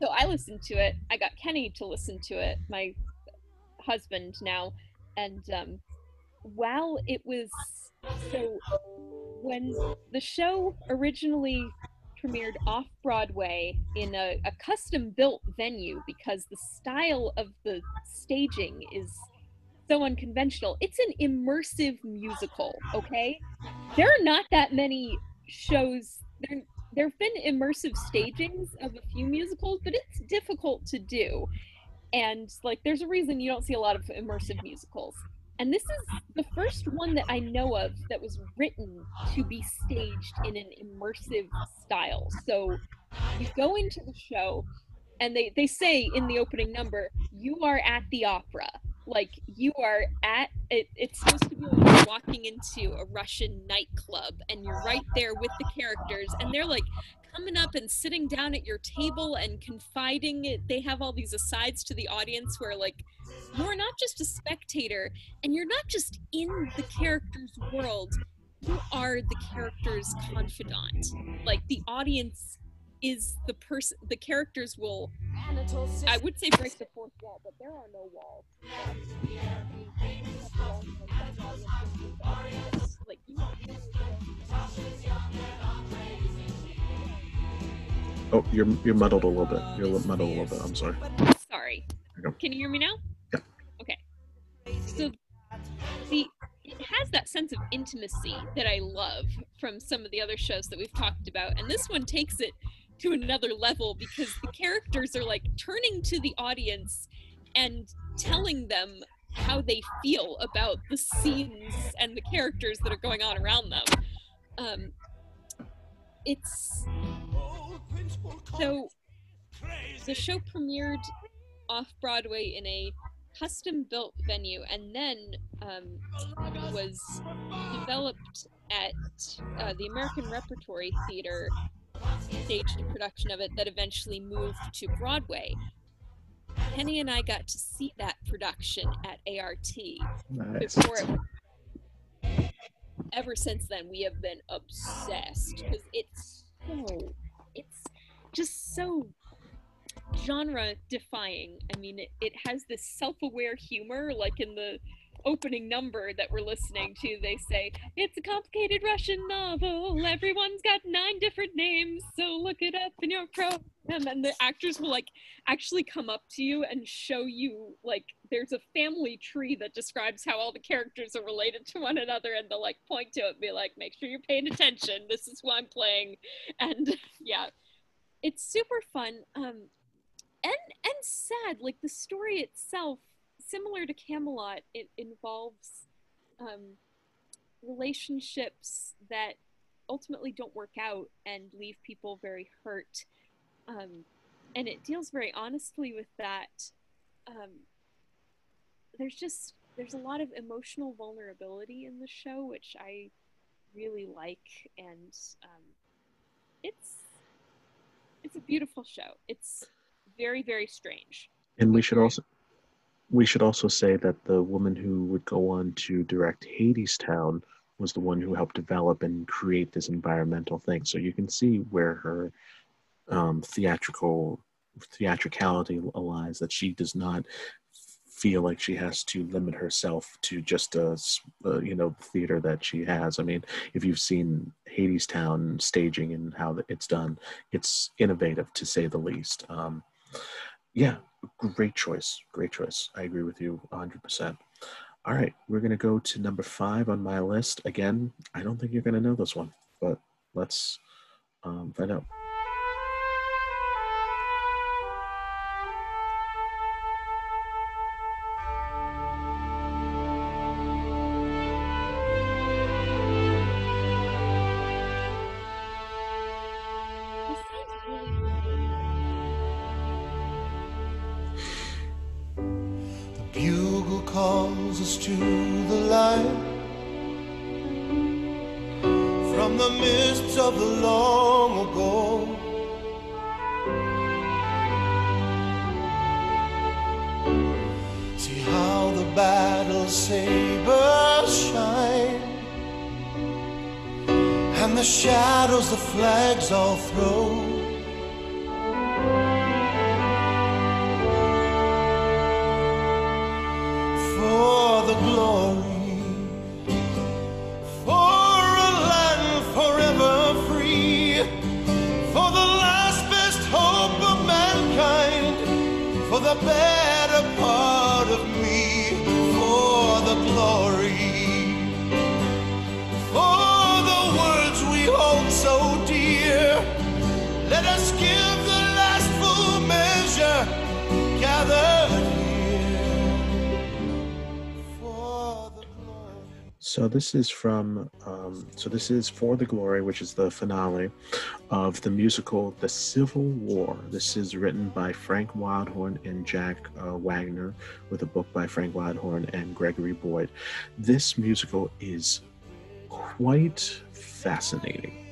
[SPEAKER 2] so I listened to it. I got Kenny to listen to it, my husband now, and um, while it was so when the show originally premiered off Broadway in a, a custom built venue because the style of the staging is so unconventional. It's an immersive musical, okay? There are not that many shows. There, there have been immersive stagings of a few musicals, but it's difficult to do. And like, there's a reason you don't see a lot of immersive musicals. And this is the first one that I know of that was written to be staged in an immersive style. So you go into the show, and they, they say in the opening number, you are at the opera like you are at it, it's supposed to be like walking into a russian nightclub and you're right there with the characters and they're like coming up and sitting down at your table and confiding it. They have all these asides to the audience where like you're not just a spectator and you're not just in the character's world. You are the character's confidant. Like the audience is the person the characters will i would say break the fourth wall but there are no walls like you
[SPEAKER 1] Oh, you're you're muddled a little bit. You're li- muddled a little bit. I'm sorry.
[SPEAKER 2] sorry
[SPEAKER 1] There you go.
[SPEAKER 2] can you hear me now
[SPEAKER 1] Yeah.
[SPEAKER 2] okay so the it has that sense of intimacy that i love from some of the other shows that we've talked about and this one takes it to another level because the characters are like turning to the audience and telling them how they feel about the scenes and the characters that are going on around them. Um it's so the show premiered off Broadway in a custom built venue and then um, was developed at uh, the American Repertory Theater, staged a production of it that eventually moved to Broadway. Penny and I got to see that production at ART
[SPEAKER 1] Nice.
[SPEAKER 2] before it. Ever since then, we have been obsessed because it's so, it's just so genre defying. I mean, it, it has this self aware humor, like in the opening number that we're listening to, they say, It's a complicated Russian novel. Everyone's got nine different names, so look it up in your program. And then the actors will like actually come up to you and show you like there's a family tree that describes how all the characters are related to one another and they'll like point to it and be like, make sure you're paying attention. This is who I'm playing. And *laughs* yeah, it's super fun. Um, and and sad. Like the story itself, similar to Camelot, it involves um, relationships that ultimately don't work out and leave people very hurt. Um, and it deals very honestly with that. Um, there's just there's a lot of emotional vulnerability in the show, which I really like, and um, it's it's a beautiful show. It's very very strange.
[SPEAKER 1] And we should also we should also say that the woman who would go on to direct Hadestown was the one who helped develop and create this environmental thing. So you can see where her um, theatrical theatricality lies. That she does not feel like she has to limit herself to just a uh, you know theater that she has. I mean, if you've seen Hadestown staging and how it's done, it's innovative to say the least. Um, yeah, great choice. Great choice. I agree with you 100%. All right, we're going to go to number five on my list. Again, I don't think you're going to know this one, but let's um, find out.
[SPEAKER 5] For the So
[SPEAKER 1] this is from, um, so this is For the Glory, which is the finale of the musical The Civil War. This is written by Frank Wildhorn and Jack uh, Wagner, with a book by Frank Wildhorn and Gregory Boyd. This musical is quite fascinating.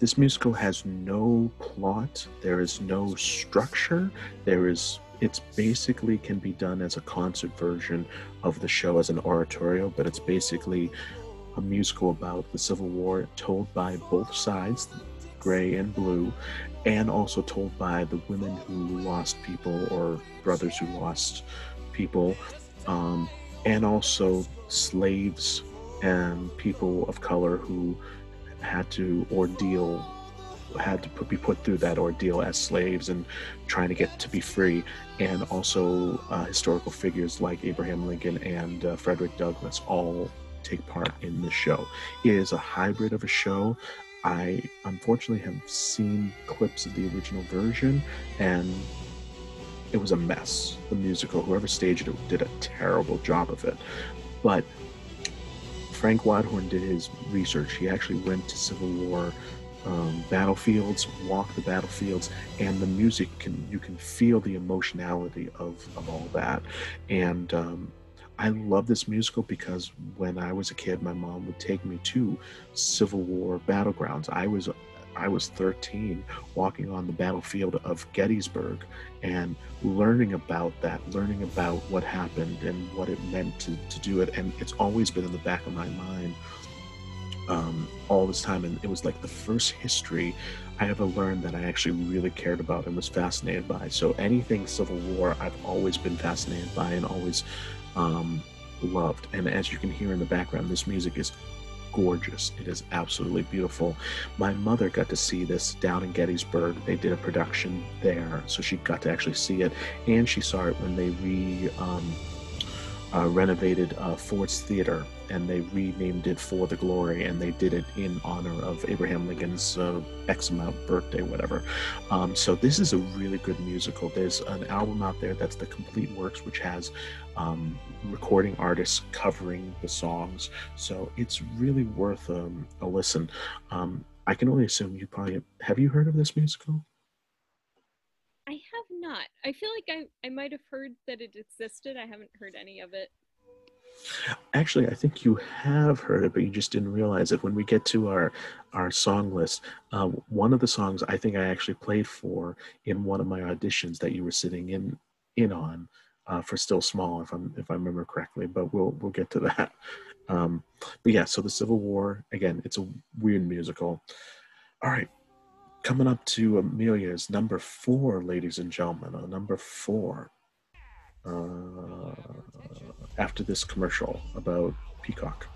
[SPEAKER 1] This musical has no plot, there is no structure, there is it's basically can be done as a concert version of the show as an oratorio, but it's basically a musical about the Civil War told by both sides, gray and blue, and also told by the women who lost people or brothers who lost people, um, and also slaves and people of color who had to ordeal had to be put through that ordeal as slaves and trying to get to be free, and also uh, historical figures like Abraham Lincoln and uh, Frederick Douglass all take part in the show. It is a hybrid of a show. I unfortunately have seen clips of the original version, and it was a mess. The musical, whoever staged it, did a terrible job of it. But Frank Wildhorn did his research. He actually went to Civil War um, battlefields, walk the battlefields, and the music can you can feel the emotionality of, of all that. And um, I love this musical because when I was a kid, my mom would take me to Civil War battlegrounds. I was I was 13 walking on the battlefield of Gettysburg and learning about that, learning about what happened and what it meant to, to do it. And it's always been in the back of my mind um, all this time. And it was like the first history I ever learned that I actually really cared about and was fascinated by. So anything Civil War, I've always been fascinated by and always um, loved. And as you can hear in the background, this music is gorgeous. It is absolutely beautiful. My mother got to see this down in Gettysburg. They did a production there, so she got to actually see it, and she saw it when they re um, uh, renovated uh, Ford's Theater and they renamed it For the Glory, and they did it in honor of Abraham Lincoln's uh, X amount birthday, whatever. Um, so this is a really good musical. There's an album out there that's the Complete Works, which has um, recording artists covering the songs. So it's really worth um, a listen. Um, I can only assume you probably have you heard of this musical?
[SPEAKER 2] I have not. I feel like I, I might have heard that it existed. I haven't heard any of it.
[SPEAKER 1] Actually, I think you have heard it, but you just didn't realize it. When we get to our our song list, uh, one of the songs I think I actually played for in one of my auditions that you were sitting in in on uh, for Still Small, if I'm if I remember correctly. But we'll we'll get to that. *laughs* Um, but yeah, so the Civil War again, it's a weird musical. All right, coming up to Amelia's number four, ladies and gentlemen. Uh, number four. Uh, after this commercial about Peacock.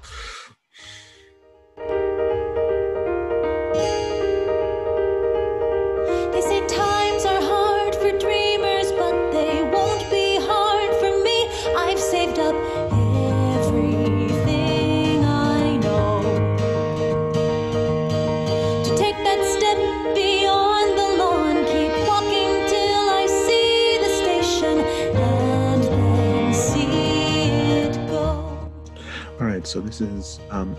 [SPEAKER 1] So this is. Um,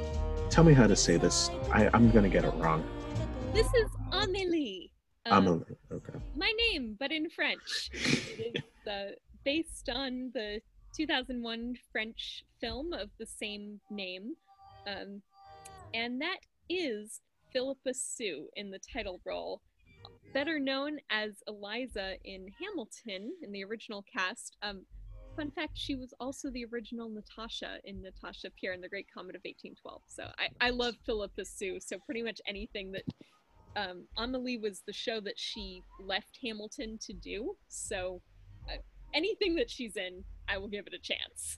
[SPEAKER 1] tell me how to say this. I, I'm gonna get it wrong.
[SPEAKER 2] This is Amélie. Uh,
[SPEAKER 1] Amelie. Okay.
[SPEAKER 2] my name, but in French. It is *laughs* uh, based on the 2001 French film of the same name. Um, and that is Phillipa Soo in the title role, better known as Eliza in Hamilton in the original cast. Um, fun fact, she was also the original Natasha in Natasha Pierre in the Great Comet of 1812. So I, I love Phillipa Soo. So pretty much anything that um, Amelie was the show that she left Hamilton to do. So uh, anything that she's in, I will give it a chance.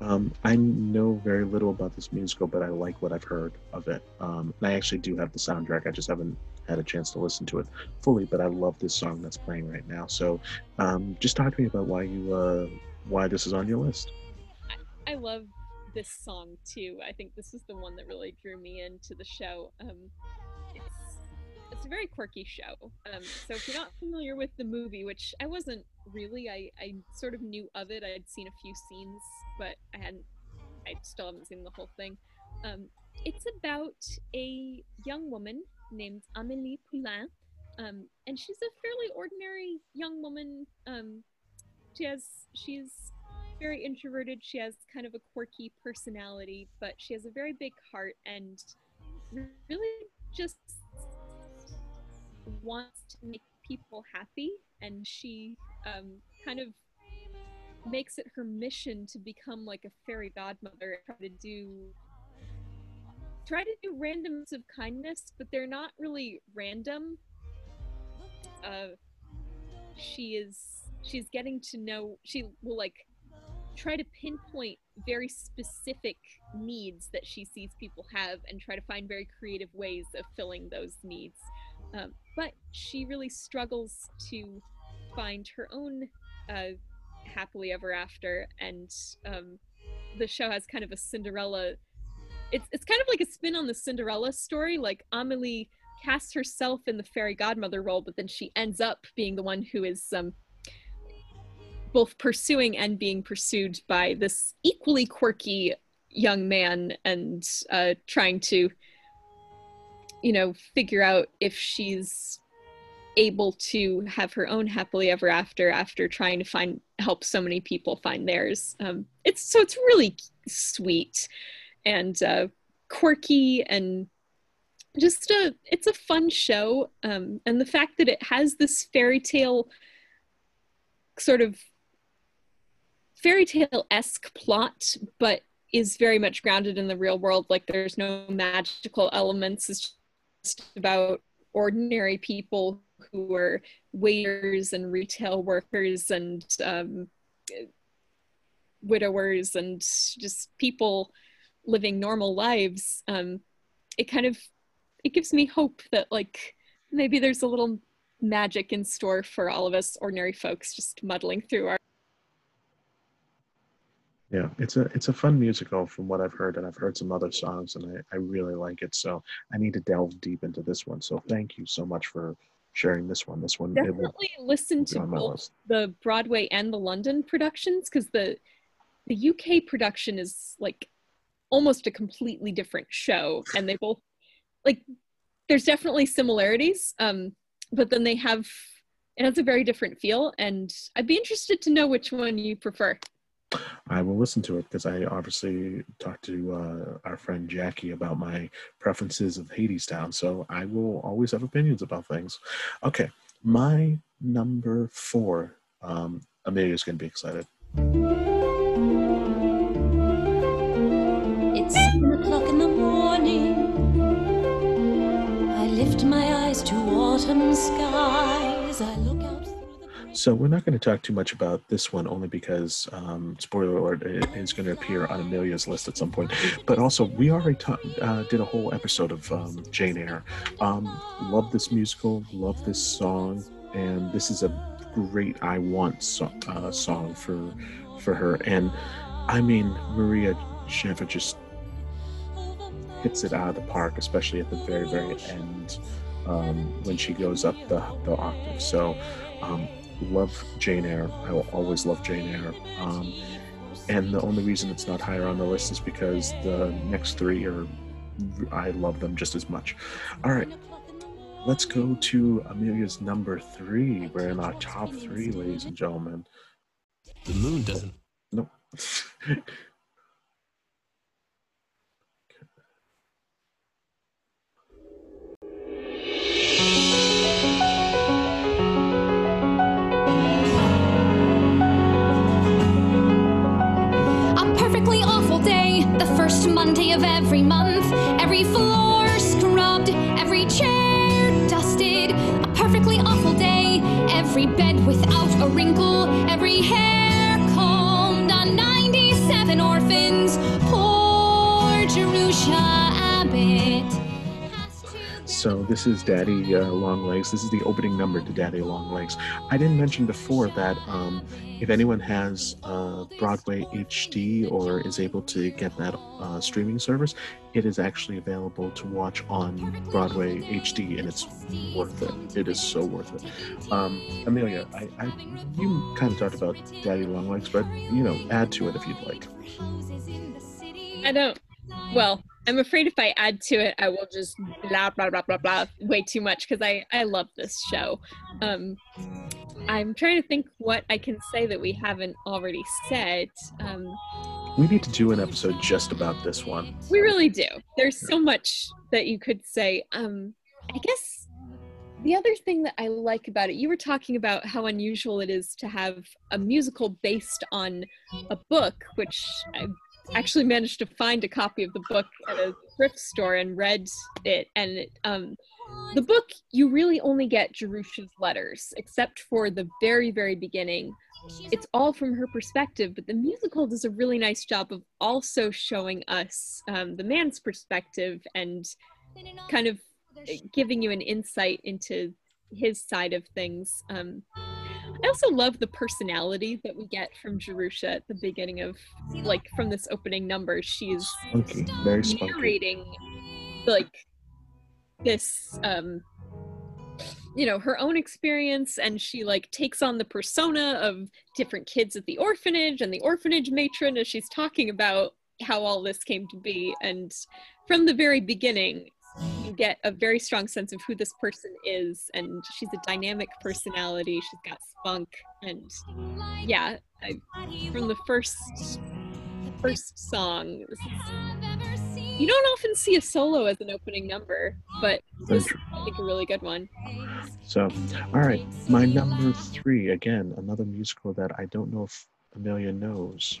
[SPEAKER 1] Um, I know very little about this musical, but I like what I've heard of it. Um, and I actually do have the soundtrack. I just haven't had a chance to listen to it fully, but I love this song that's playing right now. So, um, just talk to me about why you uh, why this is on your list.
[SPEAKER 2] I love this song too. I think this is the one that really drew me into the show. Um, it's it's a very quirky show. Um, so if you're not familiar with the movie, which I wasn't really, I, I sort of knew of it. I had seen a few scenes, but I hadn't. I still haven't seen the whole thing. Um, it's about a young woman named Amélie Poulain, um, and she's a fairly ordinary young woman. Um, she has she's very introverted. She has kind of a quirky personality, but she has a very big heart and really just wants to make people happy. And she um, kind of makes it her mission to become like a fairy godmother, try to do try to do random acts of kindness, but they're not really random. Uh, she is she's getting to know she will like try to pinpoint very specific needs that she sees people have and try to find very creative ways of filling those needs um, but she really struggles to find her own uh, happily ever after and um, the show has kind of a cinderella it's, it's kind of like a spin on the cinderella story like amelie casts herself in the fairy godmother role but then she ends up being the one who is um, both pursuing and being pursued by this equally quirky young man and uh, trying to you know figure out if she's able to have her own happily ever after after trying to find help so many people find theirs um, it's so it's really sweet and uh, quirky and just a it's a fun show um, and the fact that it has this fairy tale sort of fairy tale esque plot, but is very much grounded in the real world. Like there's no magical elements. It's just about ordinary people who are waiters and retail workers and um, widowers and just people living normal lives. Um, it kind of it gives me hope that like maybe there's a little magic in store for all of us ordinary folks just muddling through our
[SPEAKER 1] Yeah, it's a it's a fun musical from what I've heard, and I've heard some other songs, and I, I really like it. So I need to delve deep into this one. So thank you so much for sharing this one. This one it will
[SPEAKER 2] definitely listen to both the Broadway and the London productions because the the UK production is like almost a completely different show, and they both like there's definitely similarities, um, but then they have it has a very different feel, and I'd be interested to know which one you prefer.
[SPEAKER 1] I will listen to it because I obviously talked to uh, our friend Jackie about my preferences of Hadestown, So I will always have opinions about things. Okay, my number four. Um, Amelia's going to be excited.
[SPEAKER 14] It's seven o'clock in the morning. I lift my eyes to autumn skies. I look.
[SPEAKER 1] So we're not going to talk too much about this one, only because, um, spoiler alert, it is going to appear on Amelia's list at some point. But also, we already ta- uh, did a whole episode of um, Jane Eyre. Um, love this musical, love this song, and this is a great "I Want" so- uh, song for for her. And I mean, Marla Schaffel just hits it out of the park, especially at the very, very end um, when she goes up the, the octave. So, um, love Jane Eyre. I will always love Jane Eyre. Um, and the only reason it's not higher on the list is because the next three are, I love them just as much. All right, let's go to Amelia's number three. We're in our top three, ladies and gentlemen.
[SPEAKER 8] The moon doesn't.
[SPEAKER 1] Nope. *laughs*
[SPEAKER 6] first Monday of every month. Every floor scrubbed, every chair dusted. A perfectly awful day, every bed without a wrinkle, every hair combed on 97 orphans. Poor Jerusha Abbott.
[SPEAKER 1] So this is Daddy uh, Longlegs. This is the opening number to Daddy Longlegs. I didn't mention before that um, if anyone has uh, Broadway HD or is able to get that uh, streaming service, it is actually available to watch on Broadway HD, and it's worth it. It is so worth it. Um, Amelia, I, I, you kind of talked about Daddy Longlegs, but you know, add to it if you'd like.
[SPEAKER 2] I don't. Well, I'm afraid if I add to it, I will just blah blah blah blah blah way too much because I I love this show. Um, I'm trying to think what I can say that we haven't already said. Um,
[SPEAKER 1] We need to do an episode just about this one.
[SPEAKER 2] we really do. There's so much that you could say. Um, I guess the other thing that I like about it, you were talking about how unusual it is to have a musical based on a book, which I actually managed to find a copy of the book at a thrift store and read it. And it, um, the book, you really only get Jerusha's letters, except for the very, very beginning. It's all from her perspective, but the musical does a really nice job of also showing us um, the man's perspective and kind of giving you an insight into his side of things. Um, also love the personality that we get from Jerusha at the beginning of, like, from this opening number. She's
[SPEAKER 1] very spunky.
[SPEAKER 2] narrating, like, this, um, you know, her own experience, and she, like, takes on the persona of different kids at the orphanage and the orphanage matron as she's talking about how all this came to be. And from the very beginning, you get a very strong sense of who this person is and she's a dynamic personality she's got spunk and yeah I, from the first first song is- you don't often see a solo as an opening number but this is i think a really good one
[SPEAKER 1] So, all right, my number three again, another musical that I don't know if Amelia knows.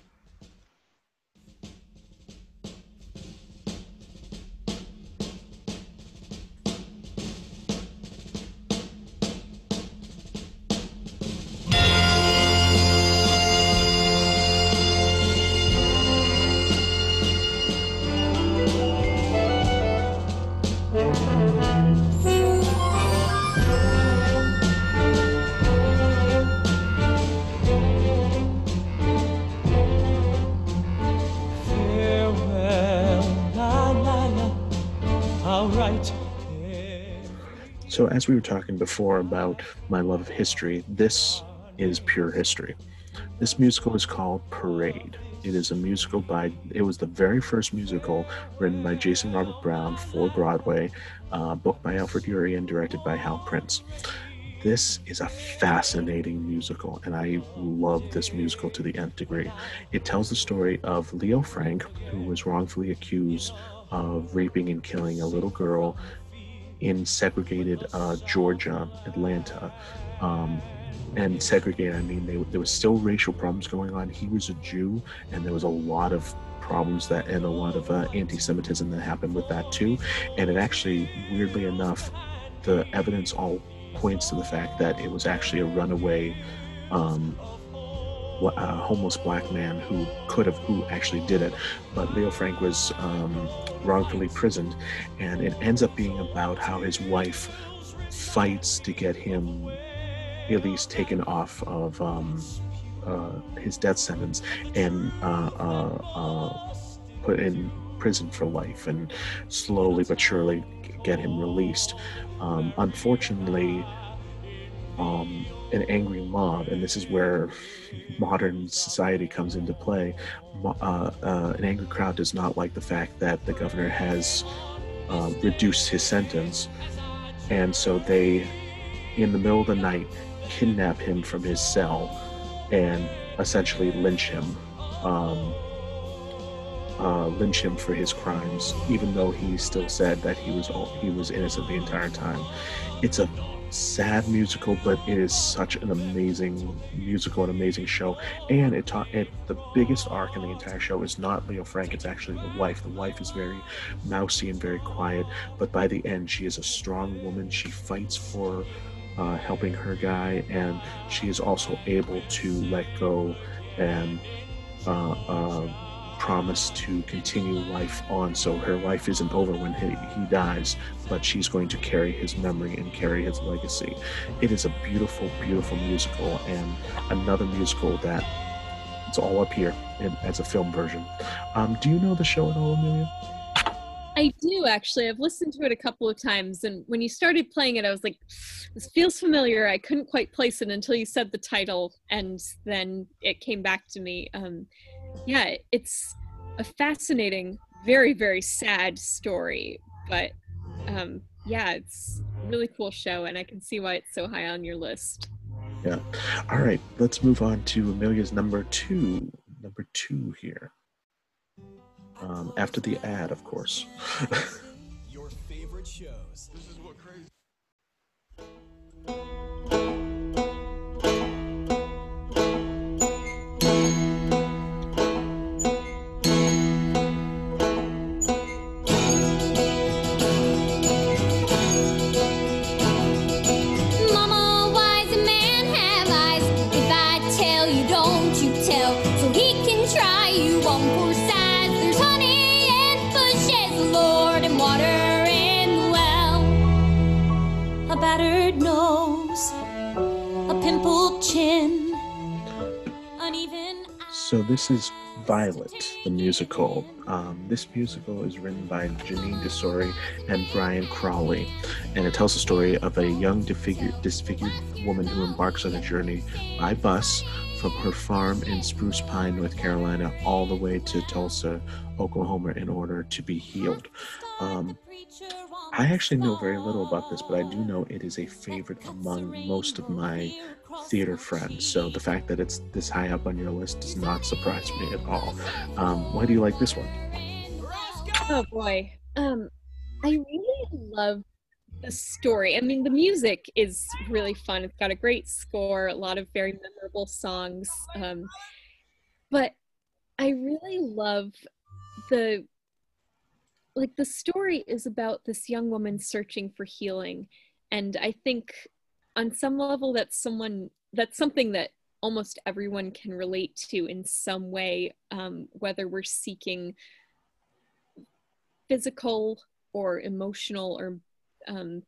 [SPEAKER 1] So, as we were talking before about my love of history, this is pure history. This musical is called Parade. It is a musical by, it was the very first musical written by Jason Robert Brown for Broadway, uh, booked by Alfred Uhry and directed by Hal Prince. This is a fascinating musical, and I love this musical to the nth degree. It tells the story of Leo Frank, who was wrongfully accused of raping and killing a little girl in segregated uh, Georgia, Atlanta. Um, and segregated, I mean, they, there was still racial problems going on. He was a Jew, and there was a lot of problems that, and a lot of uh, anti-Semitism that happened with that too. And it actually, weirdly enough, the evidence all points to the fact that it was actually a runaway um, a homeless black man who could have who actually did it but leo frank was um, wrongfully prisoned and it ends up being about how his wife fights to get him at least taken off of um, uh, his death sentence and uh, uh, uh, put in prison for life and slowly but surely get him released. Um, unfortunately, um, an angry mob, and this is where modern society comes into play. Uh, uh, an angry crowd does not like the fact that the governor has uh, reduced his sentence, and so they, in the middle of the night, kidnap him from his cell and essentially lynch him, um, uh, lynch him for his crimes, even though he still said that he was all, he was innocent the entire time. It's a sad musical, but it is such an amazing musical, an amazing show. And it taught it the biggest arc in the entire show is not Leo Frank, it's actually the wife. The wife is very mousy and very quiet, but by the end, she is a strong woman. She fights for uh, helping her guy, and she is also able to let go and uh, uh, promise to continue life on. So her life isn't over when he, he dies, but she's going to carry his memory and carry his legacy. It is a beautiful, beautiful musical, and another musical that it's all up here in, as a film version. Um, do you know the show at all, Amelia?
[SPEAKER 2] I do actually. I've listened to it a couple of times, and when you started playing it, I was like, "This feels familiar." I couldn't quite place it until you said the title, and then it came back to me. Um, yeah, it's a fascinating, very very sad story, but um, yeah, it's really cool show, and I can see why it's so high on your list.
[SPEAKER 1] Yeah. All right, let's move on to Amelia's number two. Number two here. Um, after the ad, of course. *laughs*
[SPEAKER 12] this is
[SPEAKER 1] Violet, the musical. Um, this musical is written by Jeanine Tesori and Brian Crawley, and it tells the story of a young disfigured, disfigured woman who embarks on a journey by bus from her farm in Spruce Pine, North Carolina, all the way to Tulsa, Oklahoma, in order to be healed. Um, I actually know very little about this, but I do know it is a favorite among most of my theater friends. So the fact that it's this high up on your list does not surprise me at all. Um, why do you like this one?
[SPEAKER 2] Oh boy. Um I really love the story. I mean the music is really fun. It's got a great score, a lot of very memorable songs. Um but I really love the like the story is about this young woman searching for healing and I think on some level that's someone that's something that almost everyone can relate to in some way um, whether we're seeking physical or emotional or um,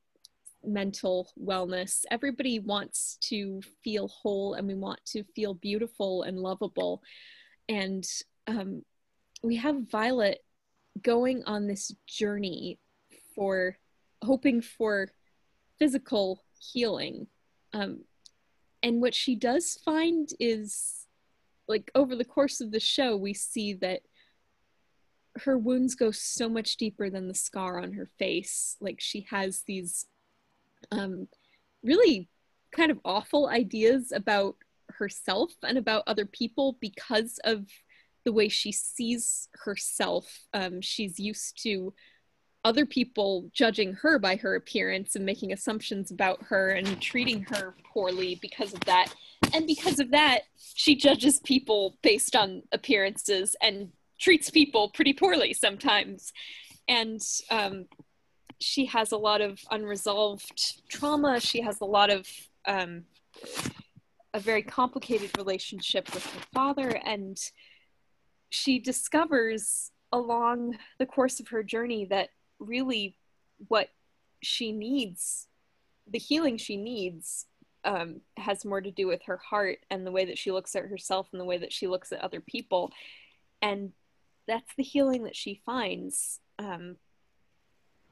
[SPEAKER 2] mental wellness. Everybody wants to feel whole and we want to feel beautiful and lovable. And um, we have Violet going on this journey for hoping for physical healing. Um, and what she does find is like over the course of the show, we see that her wounds go so much deeper than the scar on her face. Like she has these um, really kind of awful ideas about herself and about other people because of the way she sees herself. Um, she's used to other people judging her by her appearance and making assumptions about her and treating her poorly because of that. And because of that, she judges people based on appearances and treats people pretty poorly sometimes. And um, she has a lot of unresolved trauma. She has a lot of um, a very complicated relationship with her father. And she discovers along the course of her journey that really what she needs, the healing she needs, um, has more to do with her heart and the way that she looks at herself and the way that she looks at other people. And that's the healing that she finds. Um,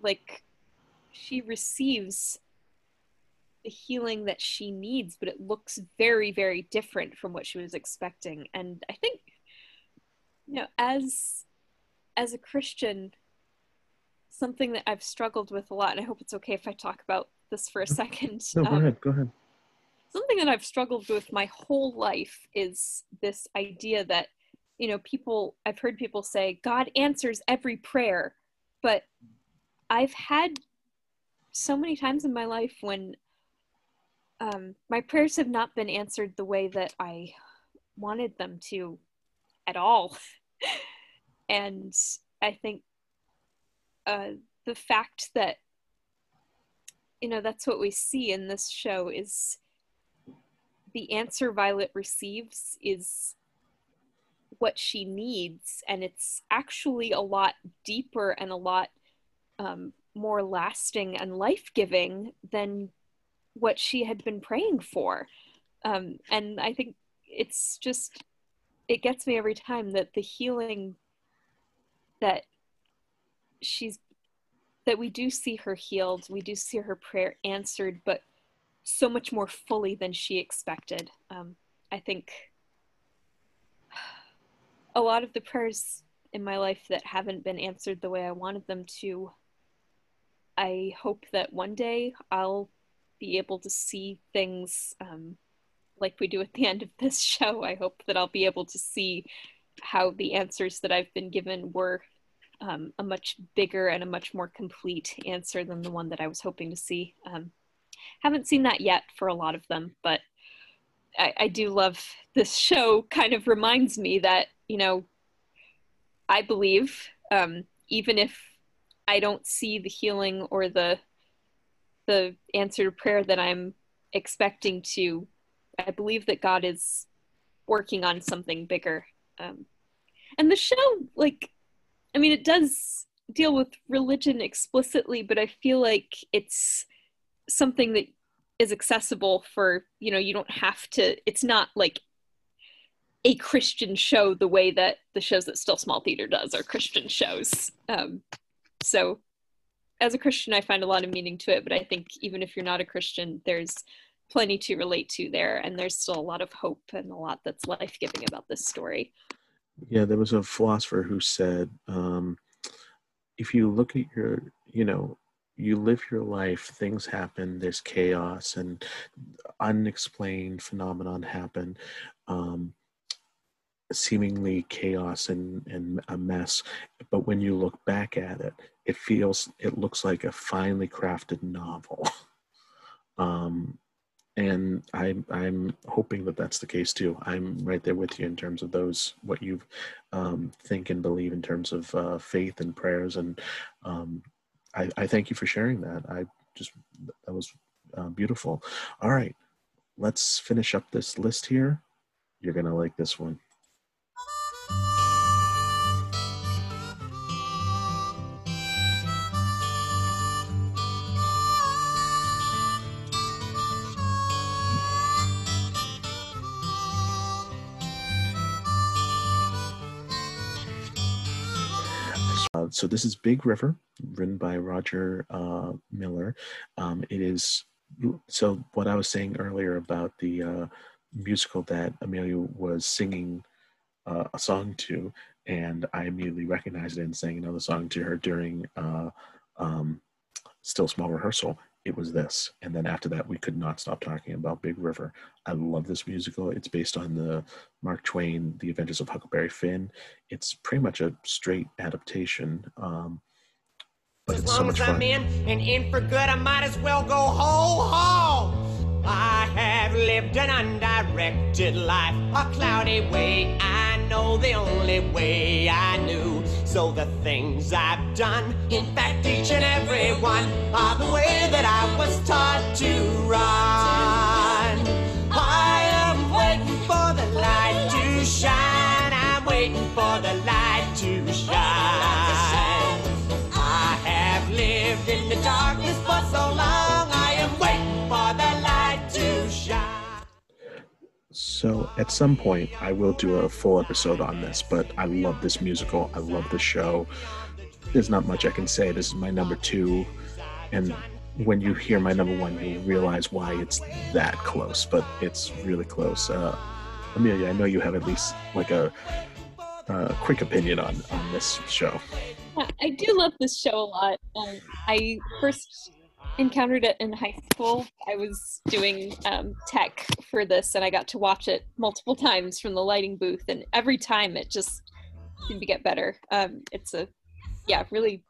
[SPEAKER 2] like, she receives the healing that she needs, but it looks very, very different from what she was expecting. And I think, you know, as as a Christian, something that I've struggled with a lot, and I hope it's okay if I talk about this for a second. *laughs*
[SPEAKER 1] No, go
[SPEAKER 2] um,
[SPEAKER 1] ahead. Go ahead.
[SPEAKER 2] something that I've struggled with my whole life is this idea that, you know, people, I've heard people say, God answers every prayer. But I've had so many times in my life when um, my prayers have not been answered the way that I wanted them to at all. *laughs* and I think uh, the fact that you know that's what we see in this show is the answer Violet receives is what she needs, and it's actually a lot deeper and a lot um, more lasting and life giving than what she had been praying for. Um, and I think it's just, it gets me every time that the healing that she's, that we do see her healed, we do see her prayer answered, but so much more fully than she expected. Um, I think a lot of the prayers in my life that haven't been answered the way I wanted them to, I hope that one day I'll be able to see things um, like we do at the end of this *laughs* show. I hope that I'll be able to see how the answers that I've been given were um, a much bigger and a much more complete answer than the one that I was hoping to see. Um, haven't seen that yet for a lot of them, but I, I do love this show. Kind of reminds me that you know, I believe um, even if I don't see the healing or the the answer to prayer that I'm expecting to, I believe that God is working on something bigger. Um, and the show, like, I mean, it does deal with religion explicitly, but I feel like it's something that is accessible for, you know, you don't have to, it's not like a Christian show the way that the shows that Still Small Theater does are Christian shows. Um, so as a Christian, I find a lot of meaning to it, but I think even if you're not a Christian, there's plenty to relate to there, and there's still a lot of hope and a lot that's life giving about this story.
[SPEAKER 1] Yeah, there was a philosopher who said, um, if you look at your, you know, you live your life, things happen, there's chaos and unexplained phenomenon happen. Um, seemingly chaos and, and a mess but when you look back at it it feels it looks like a finely crafted novel *laughs* um, and I'm I'm hoping that that's the case too. I'm right there with you in terms of those what you um, think and believe in terms of uh, faith and prayers, and um, I, I, thank you for sharing that. I just that was uh, beautiful. All right, let's finish up this list here. You're gonna like this one. Uh, so this is Big River, written by Roger uh, Miller. Um, it is so what I was saying earlier about the uh, musical that Amelia was singing uh, a song to, and I immediately recognized it and sang another song to her during uh, um, Still Small rehearsal it was this. And then after that, we could not stop talking about Big River. I love this musical. It's based on the Mark Twain, The Adventures of Huckleberry Finn. It's pretty much a straight adaptation. Um, but it's so much fun.
[SPEAKER 9] I'm in and in for good, I might as well go ho ho. I have lived an undirected life, a cloudy way. I know the only way I knew. So the things I've done, in fact, each and every one, are the way that I was taught to run. So
[SPEAKER 1] at some point, I will do a full episode on this, but I love this musical. I love the show. There's not much I can say. This is my number two. And when you hear my number one, you realize why it's that close, but it's really close. Uh, Amelia, I know you have at least like a, a quick opinion on, on this show.
[SPEAKER 2] I do love this show a lot. Um, I first encountered it in high school. I was doing um, tech for this, and I got to watch it multiple times from the lighting booth, and every time it just seemed to get better. Um, it's a, yeah, really.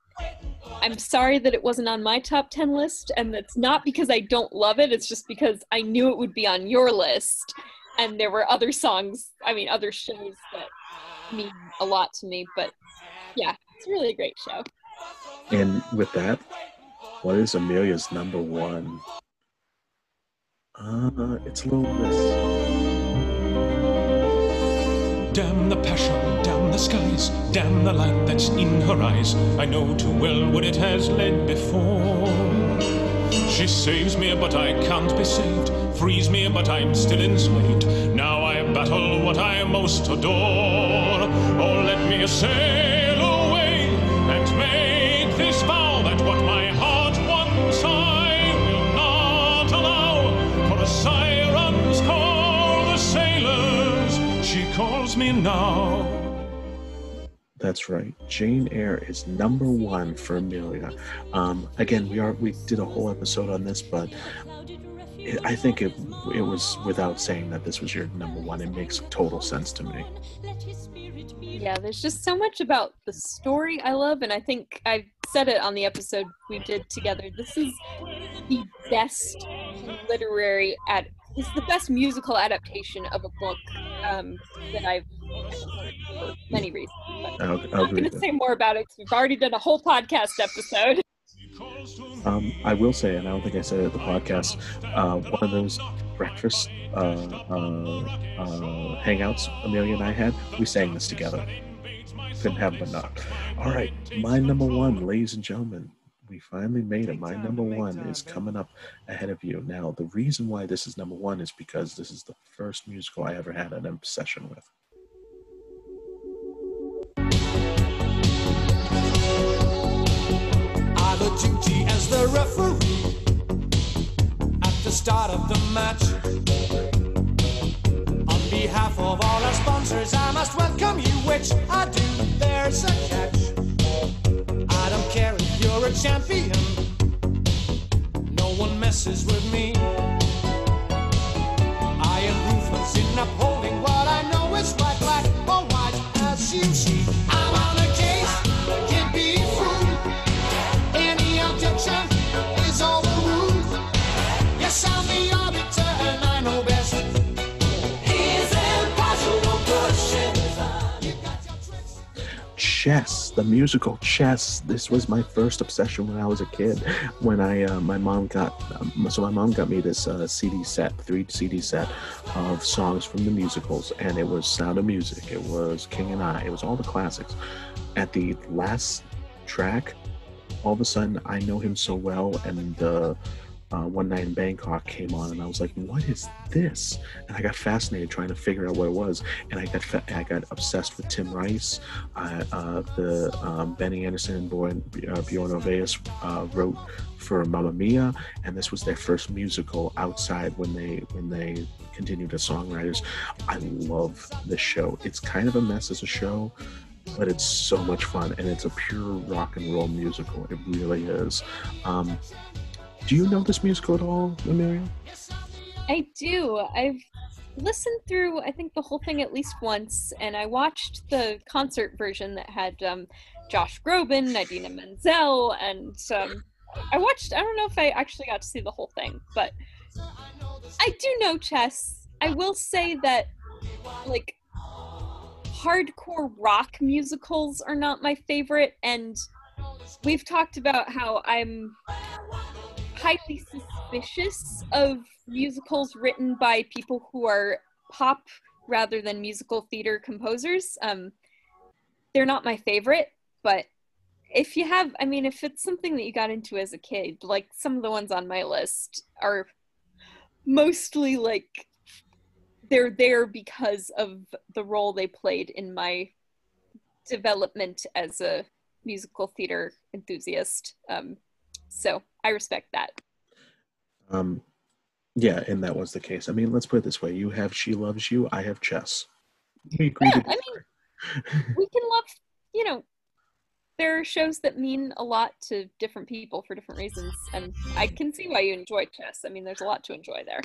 [SPEAKER 2] I'm sorry that it wasn't on my top 10 list, and it's not because I don't love it, it's just because I knew it would be on your list, and there were other songs, I mean, other shows that mean a lot to me, but yeah, it's really a great show.
[SPEAKER 1] And with that, what is Amelia's number one? Uh, it's Little Miss.
[SPEAKER 8] Damn the passion, damn the skies, damn the light that's in her eyes. I know too well what it has led before. She saves me, but I can't be saved. Frees me, but I'm still enslaved. Now I battle what I most adore. Oh, let me sail she calls me now.
[SPEAKER 1] That's right. Jane Eyre is number one for Amelia. Um, again, we are we did a whole episode on this, but it, I think it it was without saying that this was your number one. It makes total sense to me.
[SPEAKER 2] Yeah, there's just so much about the story I love, and I think I said it on the episode we did together. This is the best literary ad. This is the best musical adaptation of a book um, that I've heard for many reasons.
[SPEAKER 1] I'll,
[SPEAKER 2] I'm
[SPEAKER 1] I'll
[SPEAKER 2] not going to say more about it because we've already done a whole podcast episode. *laughs*
[SPEAKER 1] Um, I will say, and I don't think I said it at the podcast, uh, one of those breakfast uh, uh, uh, hangouts Amelia and I had, we sang this together. Couldn't have but not. All right, my number one, ladies and gentlemen, we finally made it. My number one is coming up ahead of you. Now, the reason why this is number one is because this is the first musical I ever had an obsession with.
[SPEAKER 5] I've a duty as the referee at the start of the match. On behalf of all our sponsors, I must welcome you, which I do. There's a catch. I don't care if you're a champion, no one messes with me. I am ruthless in upholding what I know is right, black or white, as you see. I'm on a case,
[SPEAKER 1] Chess, the musical Chess. This was my first obsession when I was a kid. When I, uh, my mom got, um, so my mom got me this uh, CD set, three CD set of songs from the musicals, and it was Sound of Music, it was King and I, it was all the classics. At the last track, all of a sudden, I know him so well, and the uh, one night in Bangkok came on, and I was like, "What is this?" And I got fascinated trying to figure out what it was, and I got fa- I got obsessed with Tim Rice. Uh, uh, the um, Benny Andersson and Bjorn, uh, Bjorn Ulvaeus uh, wrote for Mamma Mia, and this was their first musical outside when they when they continued as songwriters. I love this show. It's kind of a mess as a show, but it's so much fun, and it's a pure rock and roll musical. It really is. Um, do you know this musical at all, Amelia?
[SPEAKER 2] I do. I've listened through, I think, the whole thing at least once, and I watched the concert version that had um, Josh Groban, Idina Menzel, and um, I watched. I don't know if I actually got to see the whole thing, but I do know chess. I will say that, like, hardcore rock musicals are not my favorite, and we've talked about how I'm highly suspicious of musicals written by people who are pop rather than musical theater composers. Um, they're not my favorite, but if you have, I mean, if it's something that you got into as a kid, like some of the ones on my list are mostly like they're there because of the role they played in my development as a musical theater enthusiast. Um, so I respect that.
[SPEAKER 1] Um, yeah, and that was the case. I mean, let's put it this way: you have "She Loves You," I have "Chess." *laughs* We agree
[SPEAKER 2] Yeah,
[SPEAKER 1] to
[SPEAKER 2] I mean, we can love, you know, there are shows that mean a lot to different people for different reasons, and I can see why you enjoy chess. I mean, there's a lot to enjoy there.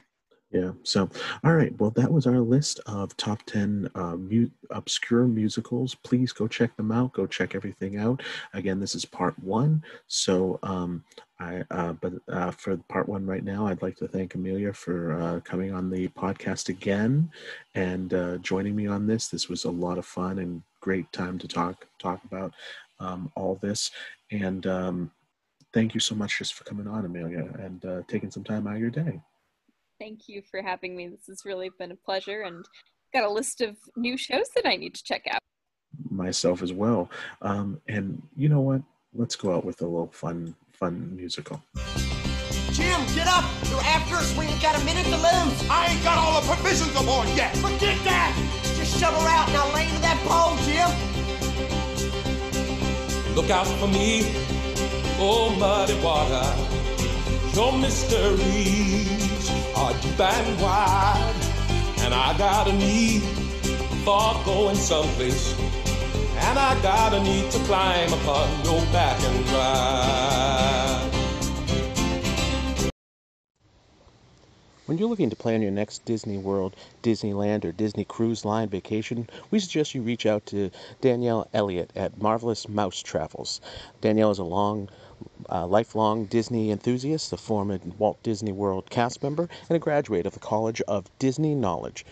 [SPEAKER 15] Yeah. So, all right. Well, that was our list of top 10 uh, mu- obscure musicals. Please go check them out. Go check everything out. Again, this is part one. So, um, I, uh, but uh, for part one right now, I'd like to thank Amelia for uh, coming on the podcast again and uh, joining me on this. This was a lot of fun and great time to talk talk about um, all this. And um, thank you so much just for coming on, Amelia, and uh, taking some time out of your day.
[SPEAKER 2] Thank you for having me. This has really been a pleasure, and got a list of new shows that I need to check out.
[SPEAKER 15] myself as well. Um, and you know what? Let's go out with a little fun, fun musical.
[SPEAKER 9] Jim, get up! You're after us. We ain't got a minute to lose. I ain't got all the provisions aboard yet. Forget that. Just shove her out and I'll lay into that pole, Jim.
[SPEAKER 8] Look out for me, oh muddy water. Your mysteries deep and wide, and I got a need for going someplace, and I got a need to climb upon your back and ride.
[SPEAKER 1] When you're looking to plan your next Disney World, Disneyland, or Disney Cruise Line vacation, we suggest you reach out to Danielle Elliott at Marvelous Mouse Travels. Danielle is a long, uh, lifelong Disney enthusiast, a former Walt Disney World cast member, and a graduate of the College of Disney Knowledge.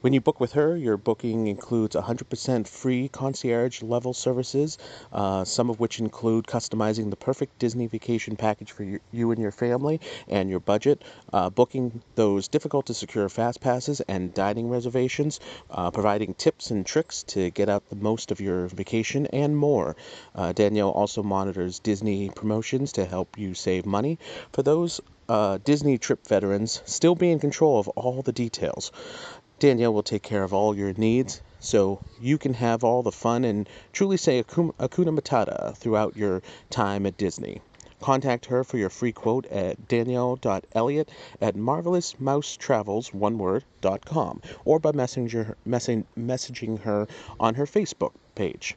[SPEAKER 1] When you book with her, your booking includes 100% free concierge level services, uh, some of which include customizing the perfect Disney vacation package for you, you and your family and your budget, uh, booking those difficult to secure fast passes and dining reservations, uh, providing tips and tricks to get out the most of your vacation, and more. Uh, Danielle also monitors Disney promotions to help you save money. For those uh, Disney trip veterans, still be in control of all the details. Danielle will take care of all your needs so you can have all the fun and truly say Hakuna Matata throughout your time at Disney. Contact her for your free quote at danielle.elliott at marvelousmousetravels, one word, com, or by messenger, messaging her on her Facebook page.